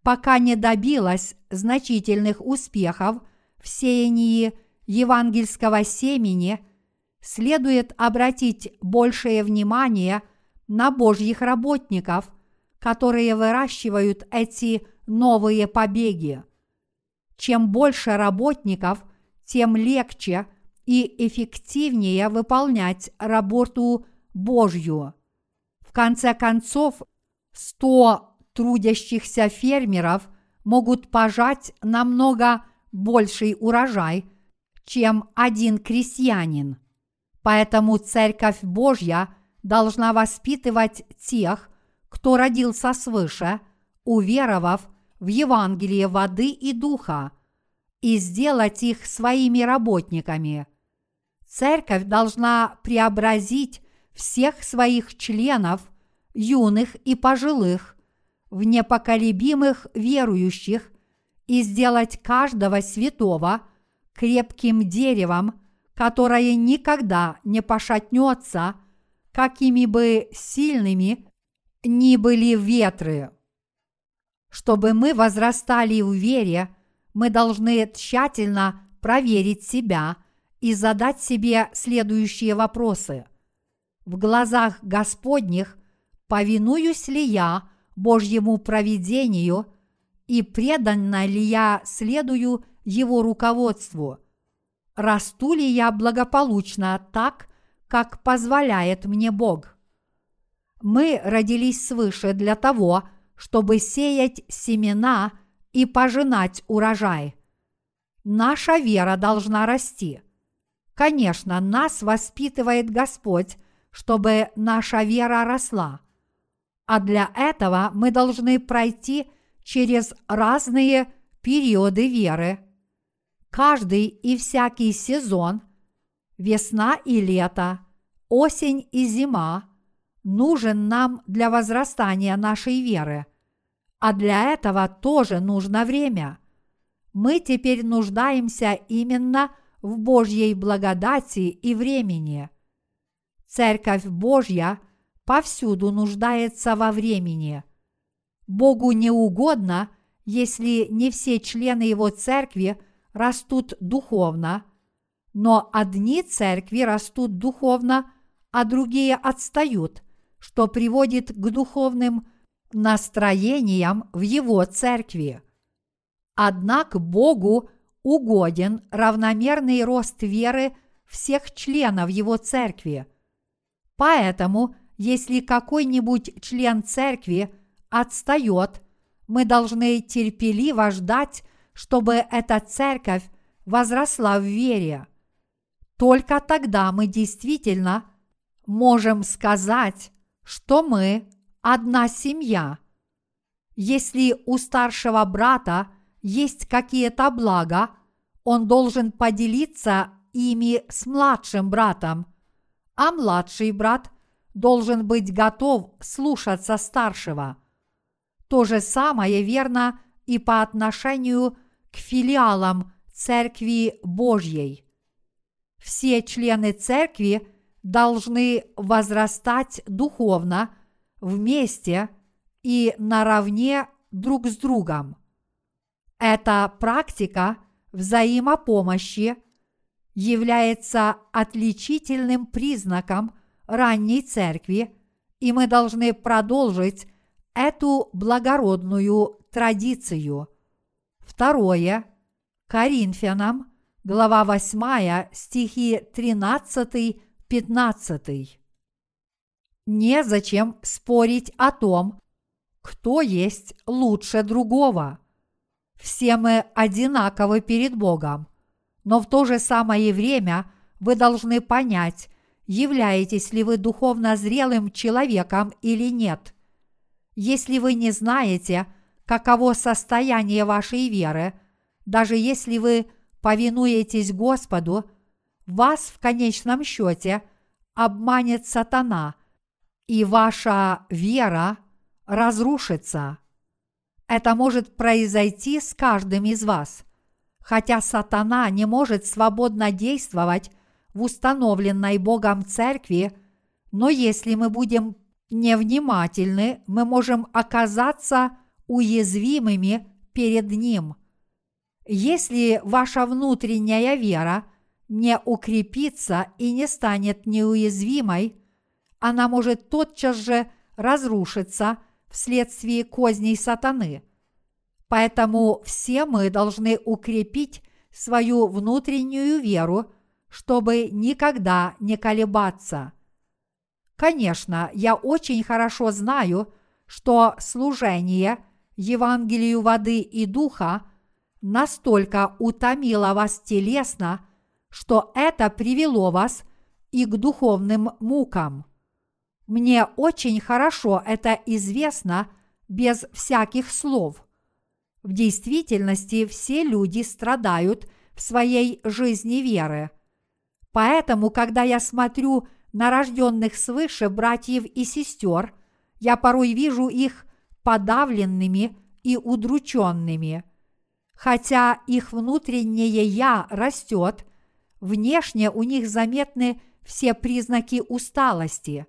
пока не добилась значительных успехов в сеянии евангельского семени, следует обратить большее внимание на Божьих работников, которые выращивают эти новые побеги. Чем больше работников, тем легче и эффективнее выполнять работу Божью. В конце концов, 100 трудящихся фермеров могут пожать намного больший урожай, чем один крестьянин. Поэтому Церковь Божья должна воспитывать тех, кто родился свыше, уверовав в Евангелие воды и духа, и сделать их своими работниками. Церковь должна преобразить всех своих членов, юных и пожилых, в непоколебимых верующих и сделать каждого святого крепким деревом, которое никогда не пошатнется, какими бы сильными ни были ветры. Чтобы мы возрастали в вере, мы должны тщательно проверить себя и задать себе следующие вопросы. В глазах Господних повинуюсь ли я Божьему провидению и преданно ли я следую Его руководству? Расту ли я благополучно так, как позволяет мне Бог? Мы родились свыше для того, чтобы сеять семена и пожинать урожай. Наша вера должна расти. Конечно, нас воспитывает Господь, чтобы наша вера росла – а для этого мы должны пройти через разные периоды веры. Каждый и всякий сезон, весна и лето, осень и зима нужен нам для возрастания нашей веры. А для этого тоже нужно время. Мы теперь нуждаемся именно в Божьей благодати и времени. Церковь Божья – повсюду нуждается во времени. Богу не угодно, если не все члены Его церкви растут духовно, но одни церкви растут духовно, а другие отстают, что приводит к духовным настроениям в Его церкви. Однако Богу угоден равномерный рост веры всех членов Его церкви. Поэтому если какой-нибудь член церкви отстает, мы должны терпеливо ждать, чтобы эта церковь возросла в вере. Только тогда мы действительно можем сказать, что мы одна семья. Если у старшего брата есть какие-то блага, он должен поделиться ими с младшим братом, а младший брат должен быть готов слушаться старшего. То же самое верно и по отношению к филиалам Церкви Божьей. Все члены Церкви должны возрастать духовно вместе и наравне друг с другом. Эта практика взаимопомощи является отличительным признаком ранней церкви, и мы должны продолжить эту благородную традицию. Второе. Коринфянам, глава 8, стихи 13-15. Незачем спорить о том, кто есть лучше другого. Все мы одинаковы перед Богом, но в то же самое время вы должны понять, являетесь ли вы духовно зрелым человеком или нет. Если вы не знаете, каково состояние вашей веры, даже если вы повинуетесь Господу, вас в конечном счете обманет сатана, и ваша вера разрушится. Это может произойти с каждым из вас, хотя сатана не может свободно действовать в установленной Богом церкви, но если мы будем невнимательны, мы можем оказаться уязвимыми перед Ним. Если ваша внутренняя вера не укрепится и не станет неуязвимой, она может тотчас же разрушиться вследствие козней сатаны. Поэтому все мы должны укрепить свою внутреннюю веру, чтобы никогда не колебаться. Конечно, я очень хорошо знаю, что служение Евангелию воды и духа настолько утомило вас телесно, что это привело вас и к духовным мукам. Мне очень хорошо это известно без всяких слов. В действительности все люди страдают в своей жизни веры. Поэтому, когда я смотрю на рожденных свыше братьев и сестер, я порой вижу их подавленными и удрученными. Хотя их внутреннее «я» растет, внешне у них заметны все признаки усталости.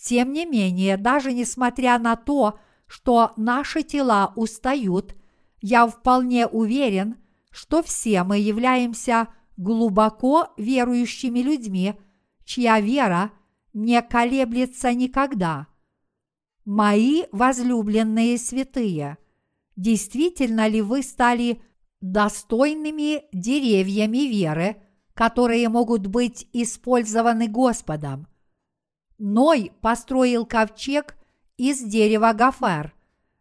Тем не менее, даже несмотря на то, что наши тела устают, я вполне уверен, что все мы являемся глубоко верующими людьми, чья вера не колеблется никогда. Мои возлюбленные святые, действительно ли вы стали достойными деревьями веры, которые могут быть использованы Господом – Ной построил ковчег из дерева гафер,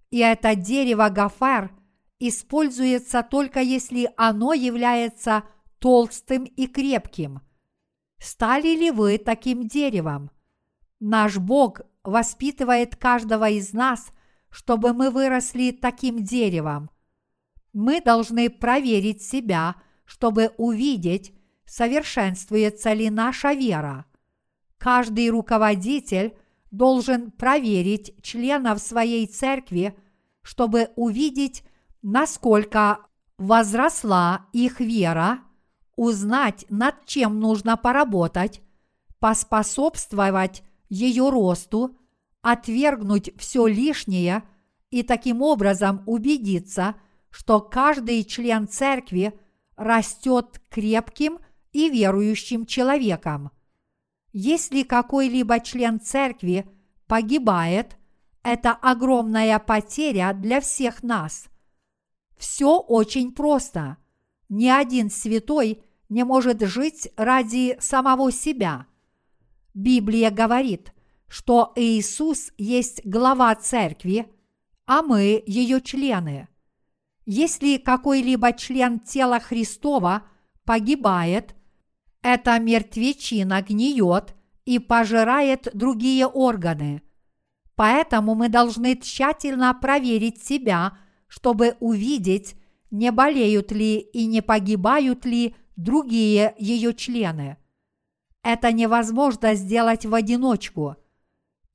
и это дерево гафер используется только если оно является толстым и крепким. Стали ли вы таким деревом? Наш Бог воспитывает каждого из нас, чтобы мы выросли таким деревом. Мы должны проверить себя, чтобы увидеть, совершенствуется ли наша вера. Каждый руководитель должен проверить членов своей церкви, чтобы увидеть, насколько возросла их вера, узнать, над чем нужно поработать, поспособствовать ее росту, отвергнуть все лишнее и таким образом убедиться, что каждый член церкви растет крепким и верующим человеком. Если какой-либо член церкви погибает, это огромная потеря для всех нас. Все очень просто. Ни один святой не может жить ради самого себя. Библия говорит, что Иисус есть глава церкви, а мы ее члены. Если какой-либо член тела Христова погибает, эта мертвечина гниет и пожирает другие органы. Поэтому мы должны тщательно проверить себя, чтобы увидеть, не болеют ли и не погибают ли другие ее члены. Это невозможно сделать в одиночку.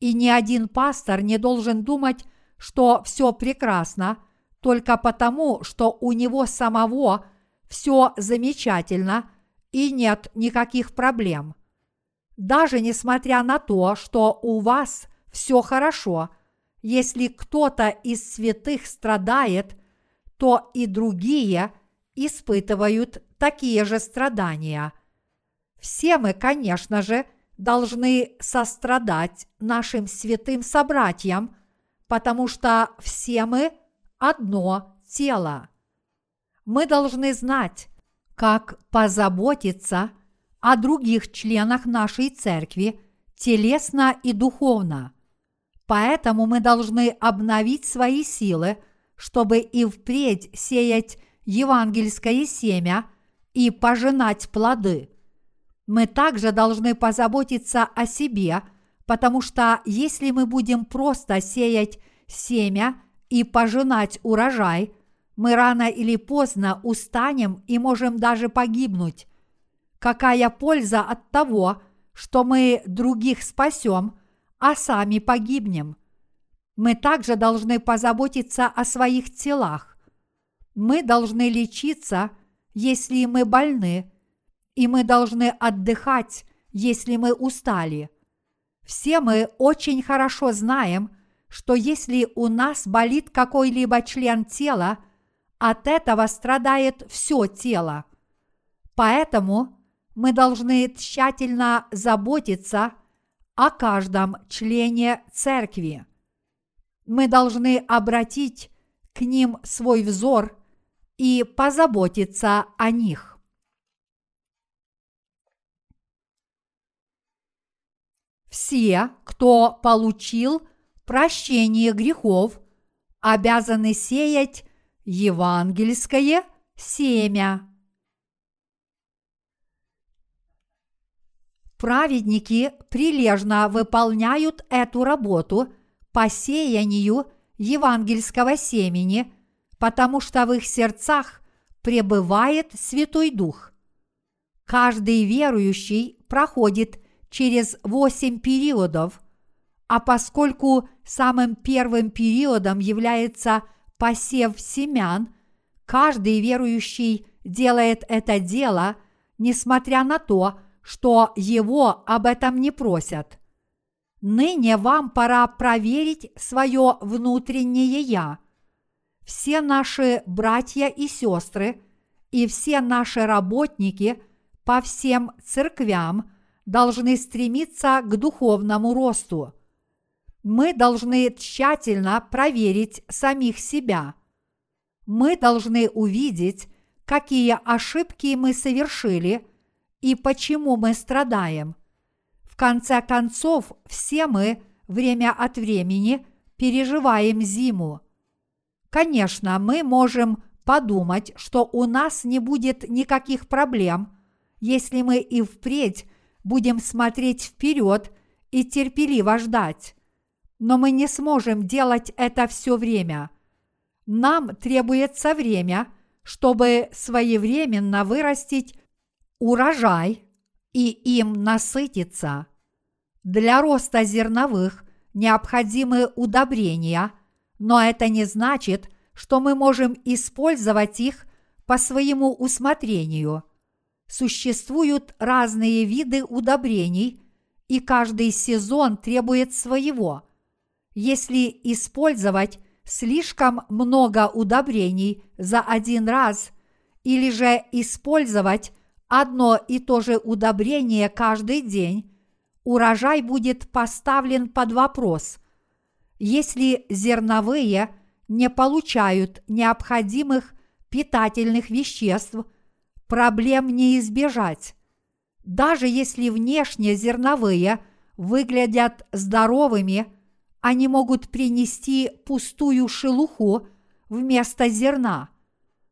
И ни один пастор не должен думать, что все прекрасно, только потому, что у него самого все замечательно – и нет никаких проблем. Даже несмотря на то, что у вас все хорошо, если кто-то из святых страдает, то и другие испытывают такие же страдания. Все мы, конечно же, должны сострадать нашим святым собратьям, потому что все мы одно тело. Мы должны знать, как позаботиться о других членах нашей церкви телесно и духовно. Поэтому мы должны обновить свои силы, чтобы и впредь сеять евангельское семя и пожинать плоды. Мы также должны позаботиться о себе, потому что если мы будем просто сеять семя и пожинать урожай, мы рано или поздно устанем и можем даже погибнуть. Какая польза от того, что мы других спасем, а сами погибнем? Мы также должны позаботиться о своих телах. Мы должны лечиться, если мы больны, и мы должны отдыхать, если мы устали. Все мы очень хорошо знаем, что если у нас болит какой-либо член тела, от этого страдает все тело. Поэтому мы должны тщательно заботиться о каждом члене церкви. Мы должны обратить к ним свой взор и позаботиться о них. Все, кто получил прощение грехов, обязаны сеять евангельское семя. Праведники прилежно выполняют эту работу по сеянию евангельского семени, потому что в их сердцах пребывает Святой Дух. Каждый верующий проходит через восемь периодов, а поскольку самым первым периодом является посев семян, каждый верующий делает это дело, несмотря на то, что его об этом не просят. Ныне вам пора проверить свое внутреннее «я». Все наши братья и сестры и все наши работники по всем церквям должны стремиться к духовному росту. Мы должны тщательно проверить самих себя. Мы должны увидеть, какие ошибки мы совершили и почему мы страдаем. В конце концов, все мы время от времени переживаем зиму. Конечно, мы можем подумать, что у нас не будет никаких проблем, если мы и впредь будем смотреть вперед и терпеливо ждать. Но мы не сможем делать это все время. Нам требуется время, чтобы своевременно вырастить урожай и им насытиться. Для роста зерновых необходимы удобрения, но это не значит, что мы можем использовать их по своему усмотрению – Существуют разные виды удобрений, и каждый сезон требует своего. Если использовать слишком много удобрений за один раз или же использовать одно и то же удобрение каждый день, урожай будет поставлен под вопрос. Если зерновые не получают необходимых питательных веществ – проблем не избежать. Даже если внешне зерновые выглядят здоровыми, они могут принести пустую шелуху вместо зерна.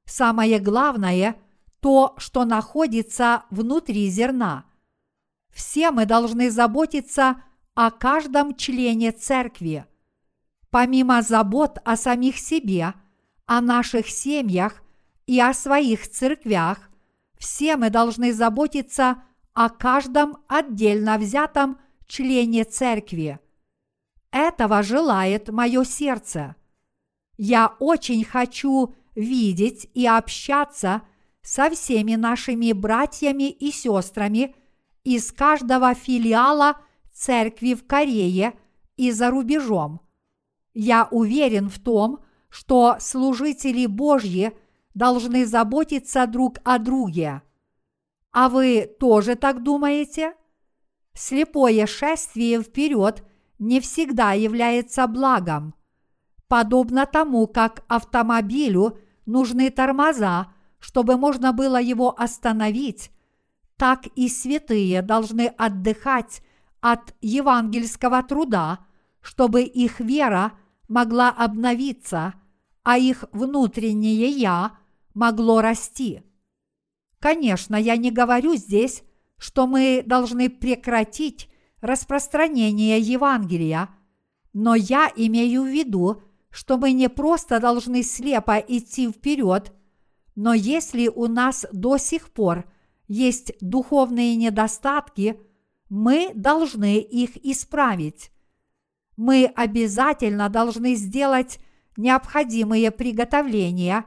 Самое главное – то, что находится внутри зерна. Все мы должны заботиться о каждом члене церкви. Помимо забот о самих себе, о наших семьях и о своих церквях, все мы должны заботиться о каждом отдельно взятом члене церкви. Этого желает мое сердце. Я очень хочу видеть и общаться со всеми нашими братьями и сестрами из каждого филиала церкви в Корее и за рубежом. Я уверен в том, что служители Божьи должны заботиться друг о друге. А вы тоже так думаете? Слепое шествие вперед не всегда является благом. Подобно тому, как автомобилю нужны тормоза, чтобы можно было его остановить, так и святые должны отдыхать от евангельского труда, чтобы их вера могла обновиться, а их внутреннее «я» могло расти. Конечно, я не говорю здесь, что мы должны прекратить распространение Евангелия, но я имею в виду, что мы не просто должны слепо идти вперед, но если у нас до сих пор есть духовные недостатки, мы должны их исправить. Мы обязательно должны сделать необходимые приготовления,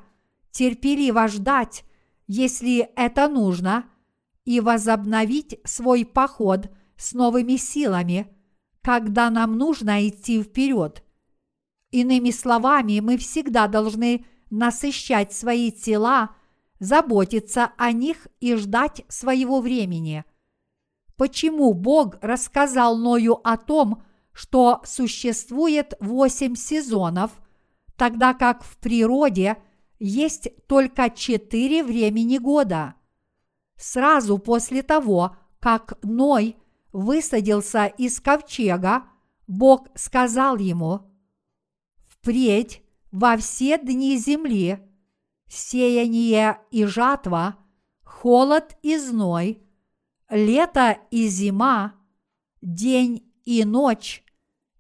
терпеливо ждать, если это нужно, и возобновить свой поход с новыми силами, когда нам нужно идти вперед. Иными словами, мы всегда должны насыщать свои тела, заботиться о них и ждать своего времени. Почему Бог рассказал Ною о том, что существует восемь сезонов, тогда как в природе есть только четыре времени года? Сразу после того, как Ной высадился из ковчега, Бог сказал ему – впредь во все дни земли, сеяние и жатва, холод и зной, лето и зима, день и ночь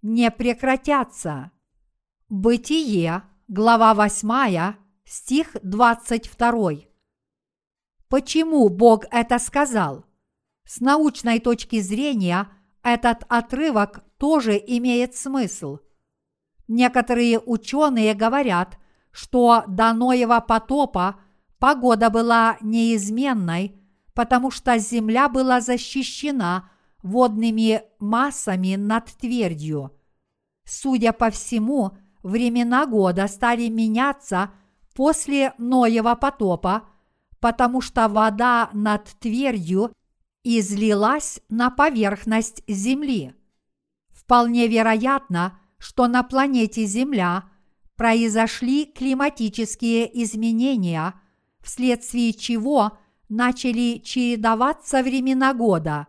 не прекратятся. Бытие, глава 8, стих 22. Почему Бог это сказал? С научной точки зрения этот отрывок тоже имеет смысл – Некоторые ученые говорят, что до Ноева потопа погода была неизменной, потому что земля была защищена водными массами над твердью. Судя по всему, времена года стали меняться после Ноева потопа, потому что вода над твердью излилась на поверхность земли. Вполне вероятно, что на планете Земля произошли климатические изменения, вследствие чего начали чередоваться времена года.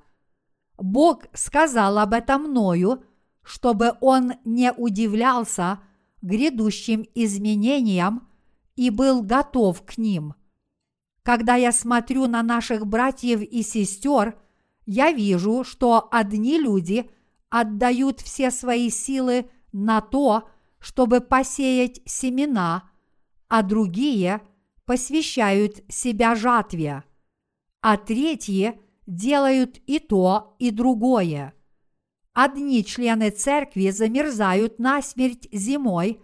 Бог сказал об этом мною, чтобы он не удивлялся грядущим изменениям и был готов к ним. Когда я смотрю на наших братьев и сестер, я вижу, что одни люди отдают все свои силы на то, чтобы посеять семена, а другие посвящают себя жатве, а третьи делают и то, и другое. Одни члены церкви замерзают насмерть зимой,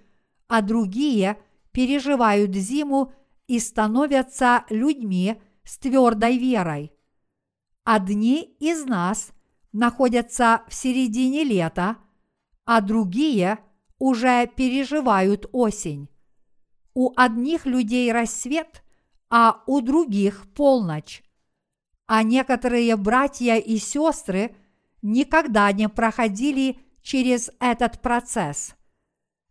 а другие переживают зиму и становятся людьми с твердой верой. Одни из нас находятся в середине лета – а другие уже переживают осень. У одних людей рассвет, а у других полночь. А некоторые братья и сестры никогда не проходили через этот процесс.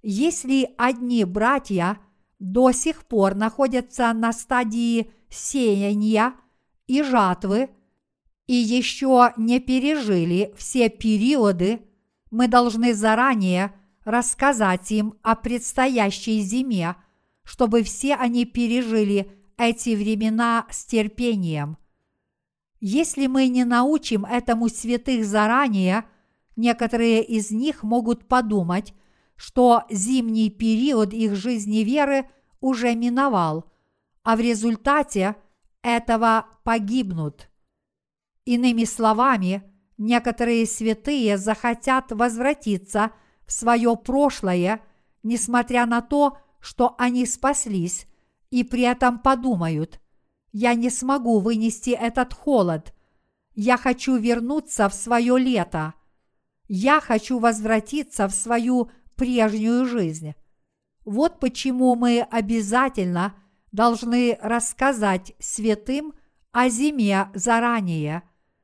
Если одни братья до сих пор находятся на стадии сеяния и жатвы и еще не пережили все периоды мы должны заранее рассказать им о предстоящей зиме, чтобы все они пережили эти времена с терпением. Если мы не научим этому святых заранее, некоторые из них могут подумать, что зимний период их жизни веры уже миновал, а в результате этого погибнут. Иными словами, некоторые святые захотят возвратиться в свое прошлое, несмотря на то, что они спаслись, и при этом подумают, я не смогу вынести этот холод, я хочу вернуться в свое лето, я хочу возвратиться в свою прежнюю жизнь. Вот почему мы обязательно должны рассказать святым о зиме заранее,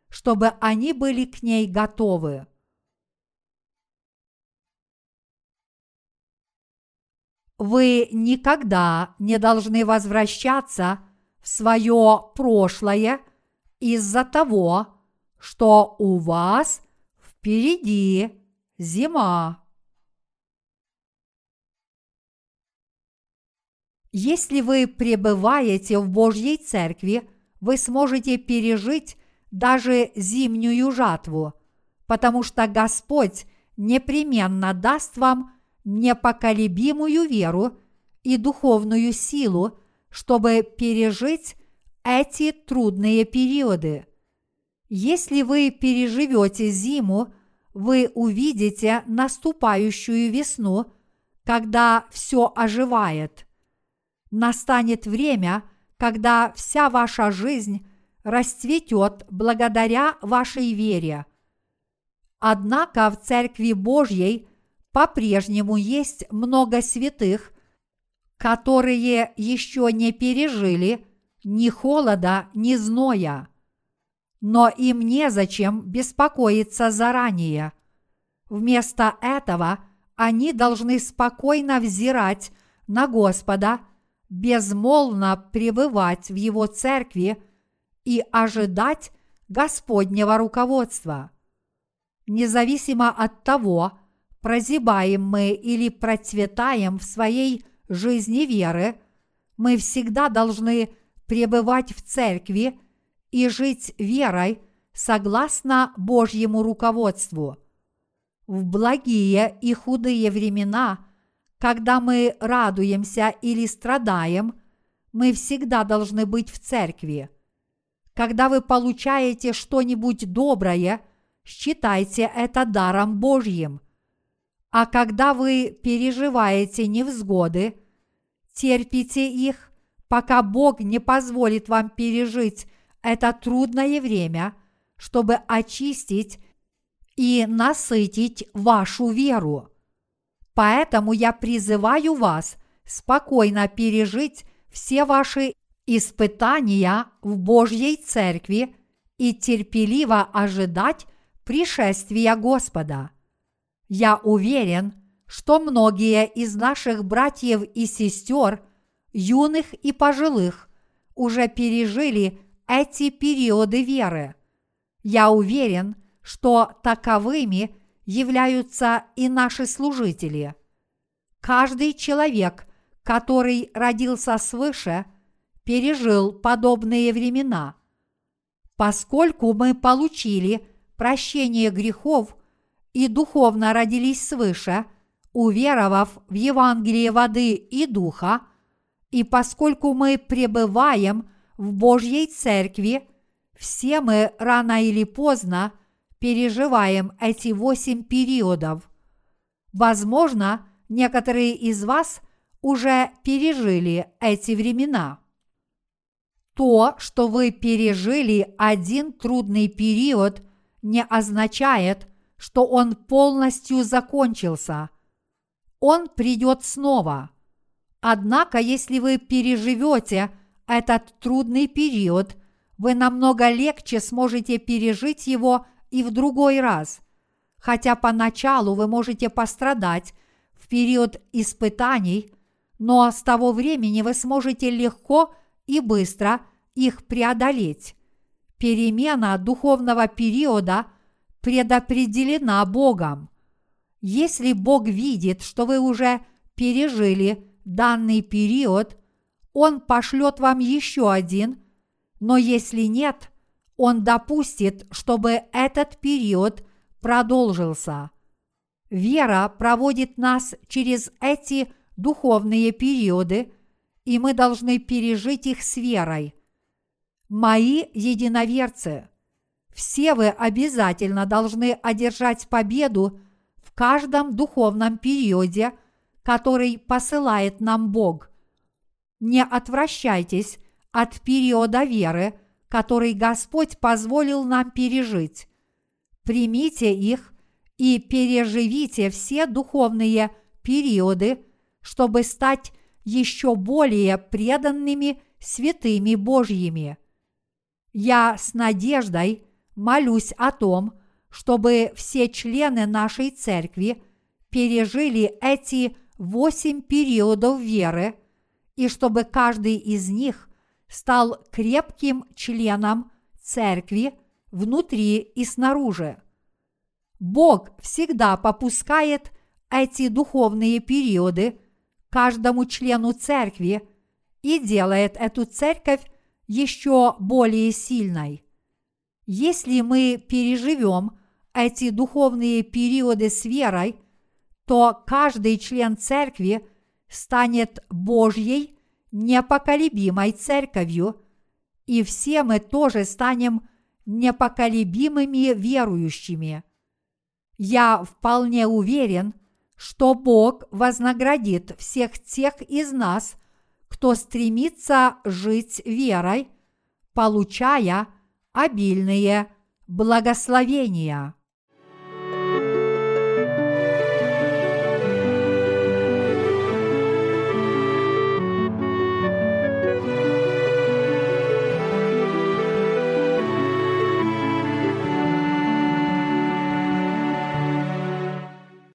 чтобы они были к ней готовы. Вы никогда не должны возвращаться в свое прошлое из-за того, что у вас впереди зима. Если вы пребываете в Божьей Церкви, вы сможете пережить даже зимнюю жатву, потому что Господь непременно даст вам непоколебимую веру и духовную силу, чтобы пережить эти трудные периоды. Если вы переживете зиму, вы увидите наступающую весну, когда все оживает. Настанет время, когда вся ваша жизнь расцветет благодаря вашей вере. Однако в Церкви Божьей по-прежнему есть много святых, которые еще не пережили ни холода, ни зноя. Но им незачем беспокоиться заранее. Вместо этого они должны спокойно взирать на Господа, безмолвно пребывать в Его церкви и ожидать Господнего руководства. Независимо от того, прозябаем мы или процветаем в своей жизни веры, мы всегда должны пребывать в церкви и жить верой согласно Божьему руководству. В благие и худые времена, когда мы радуемся или страдаем, мы всегда должны быть в церкви. Когда вы получаете что-нибудь доброе, считайте это даром Божьим. А когда вы переживаете невзгоды, терпите их, пока Бог не позволит вам пережить это трудное время, чтобы очистить и насытить вашу веру. Поэтому я призываю вас спокойно пережить все ваши испытания в Божьей Церкви и терпеливо ожидать пришествия Господа. Я уверен, что многие из наших братьев и сестер, юных и пожилых, уже пережили эти периоды веры. Я уверен, что таковыми являются и наши служители. Каждый человек, который родился свыше, пережил подобные времена. Поскольку мы получили прощение грехов и духовно родились свыше, уверовав в Евангелие воды и духа, и поскольку мы пребываем в Божьей Церкви, все мы рано или поздно переживаем эти восемь периодов. Возможно, некоторые из вас уже пережили эти времена. То, что вы пережили один трудный период, не означает, что он полностью закончился. Он придет снова. Однако, если вы переживете этот трудный период, вы намного легче сможете пережить его и в другой раз. Хотя поначалу вы можете пострадать в период испытаний, но с того времени вы сможете легко и быстро их преодолеть. Перемена духовного периода предопределена Богом. Если Бог видит, что вы уже пережили данный период, Он пошлет вам еще один, но если нет, Он допустит, чтобы этот период продолжился. Вера проводит нас через эти духовные периоды, и мы должны пережить их с верой. Мои единоверцы, все вы обязательно должны одержать победу в каждом духовном периоде, который посылает нам Бог. Не отвращайтесь от периода веры, который Господь позволил нам пережить. Примите их и переживите все духовные периоды, чтобы стать еще более преданными святыми Божьими. Я с надеждой молюсь о том, чтобы все члены нашей церкви пережили эти восемь периодов веры, и чтобы каждый из них стал крепким членом церкви внутри и снаружи. Бог всегда попускает эти духовные периоды каждому члену церкви и делает эту церковь еще более сильной. Если мы переживем эти духовные периоды с верой, то каждый член церкви станет Божьей непоколебимой церковью, и все мы тоже станем непоколебимыми верующими. Я вполне уверен, что Бог вознаградит всех тех из нас, кто стремится жить верой, получая обильные благословения.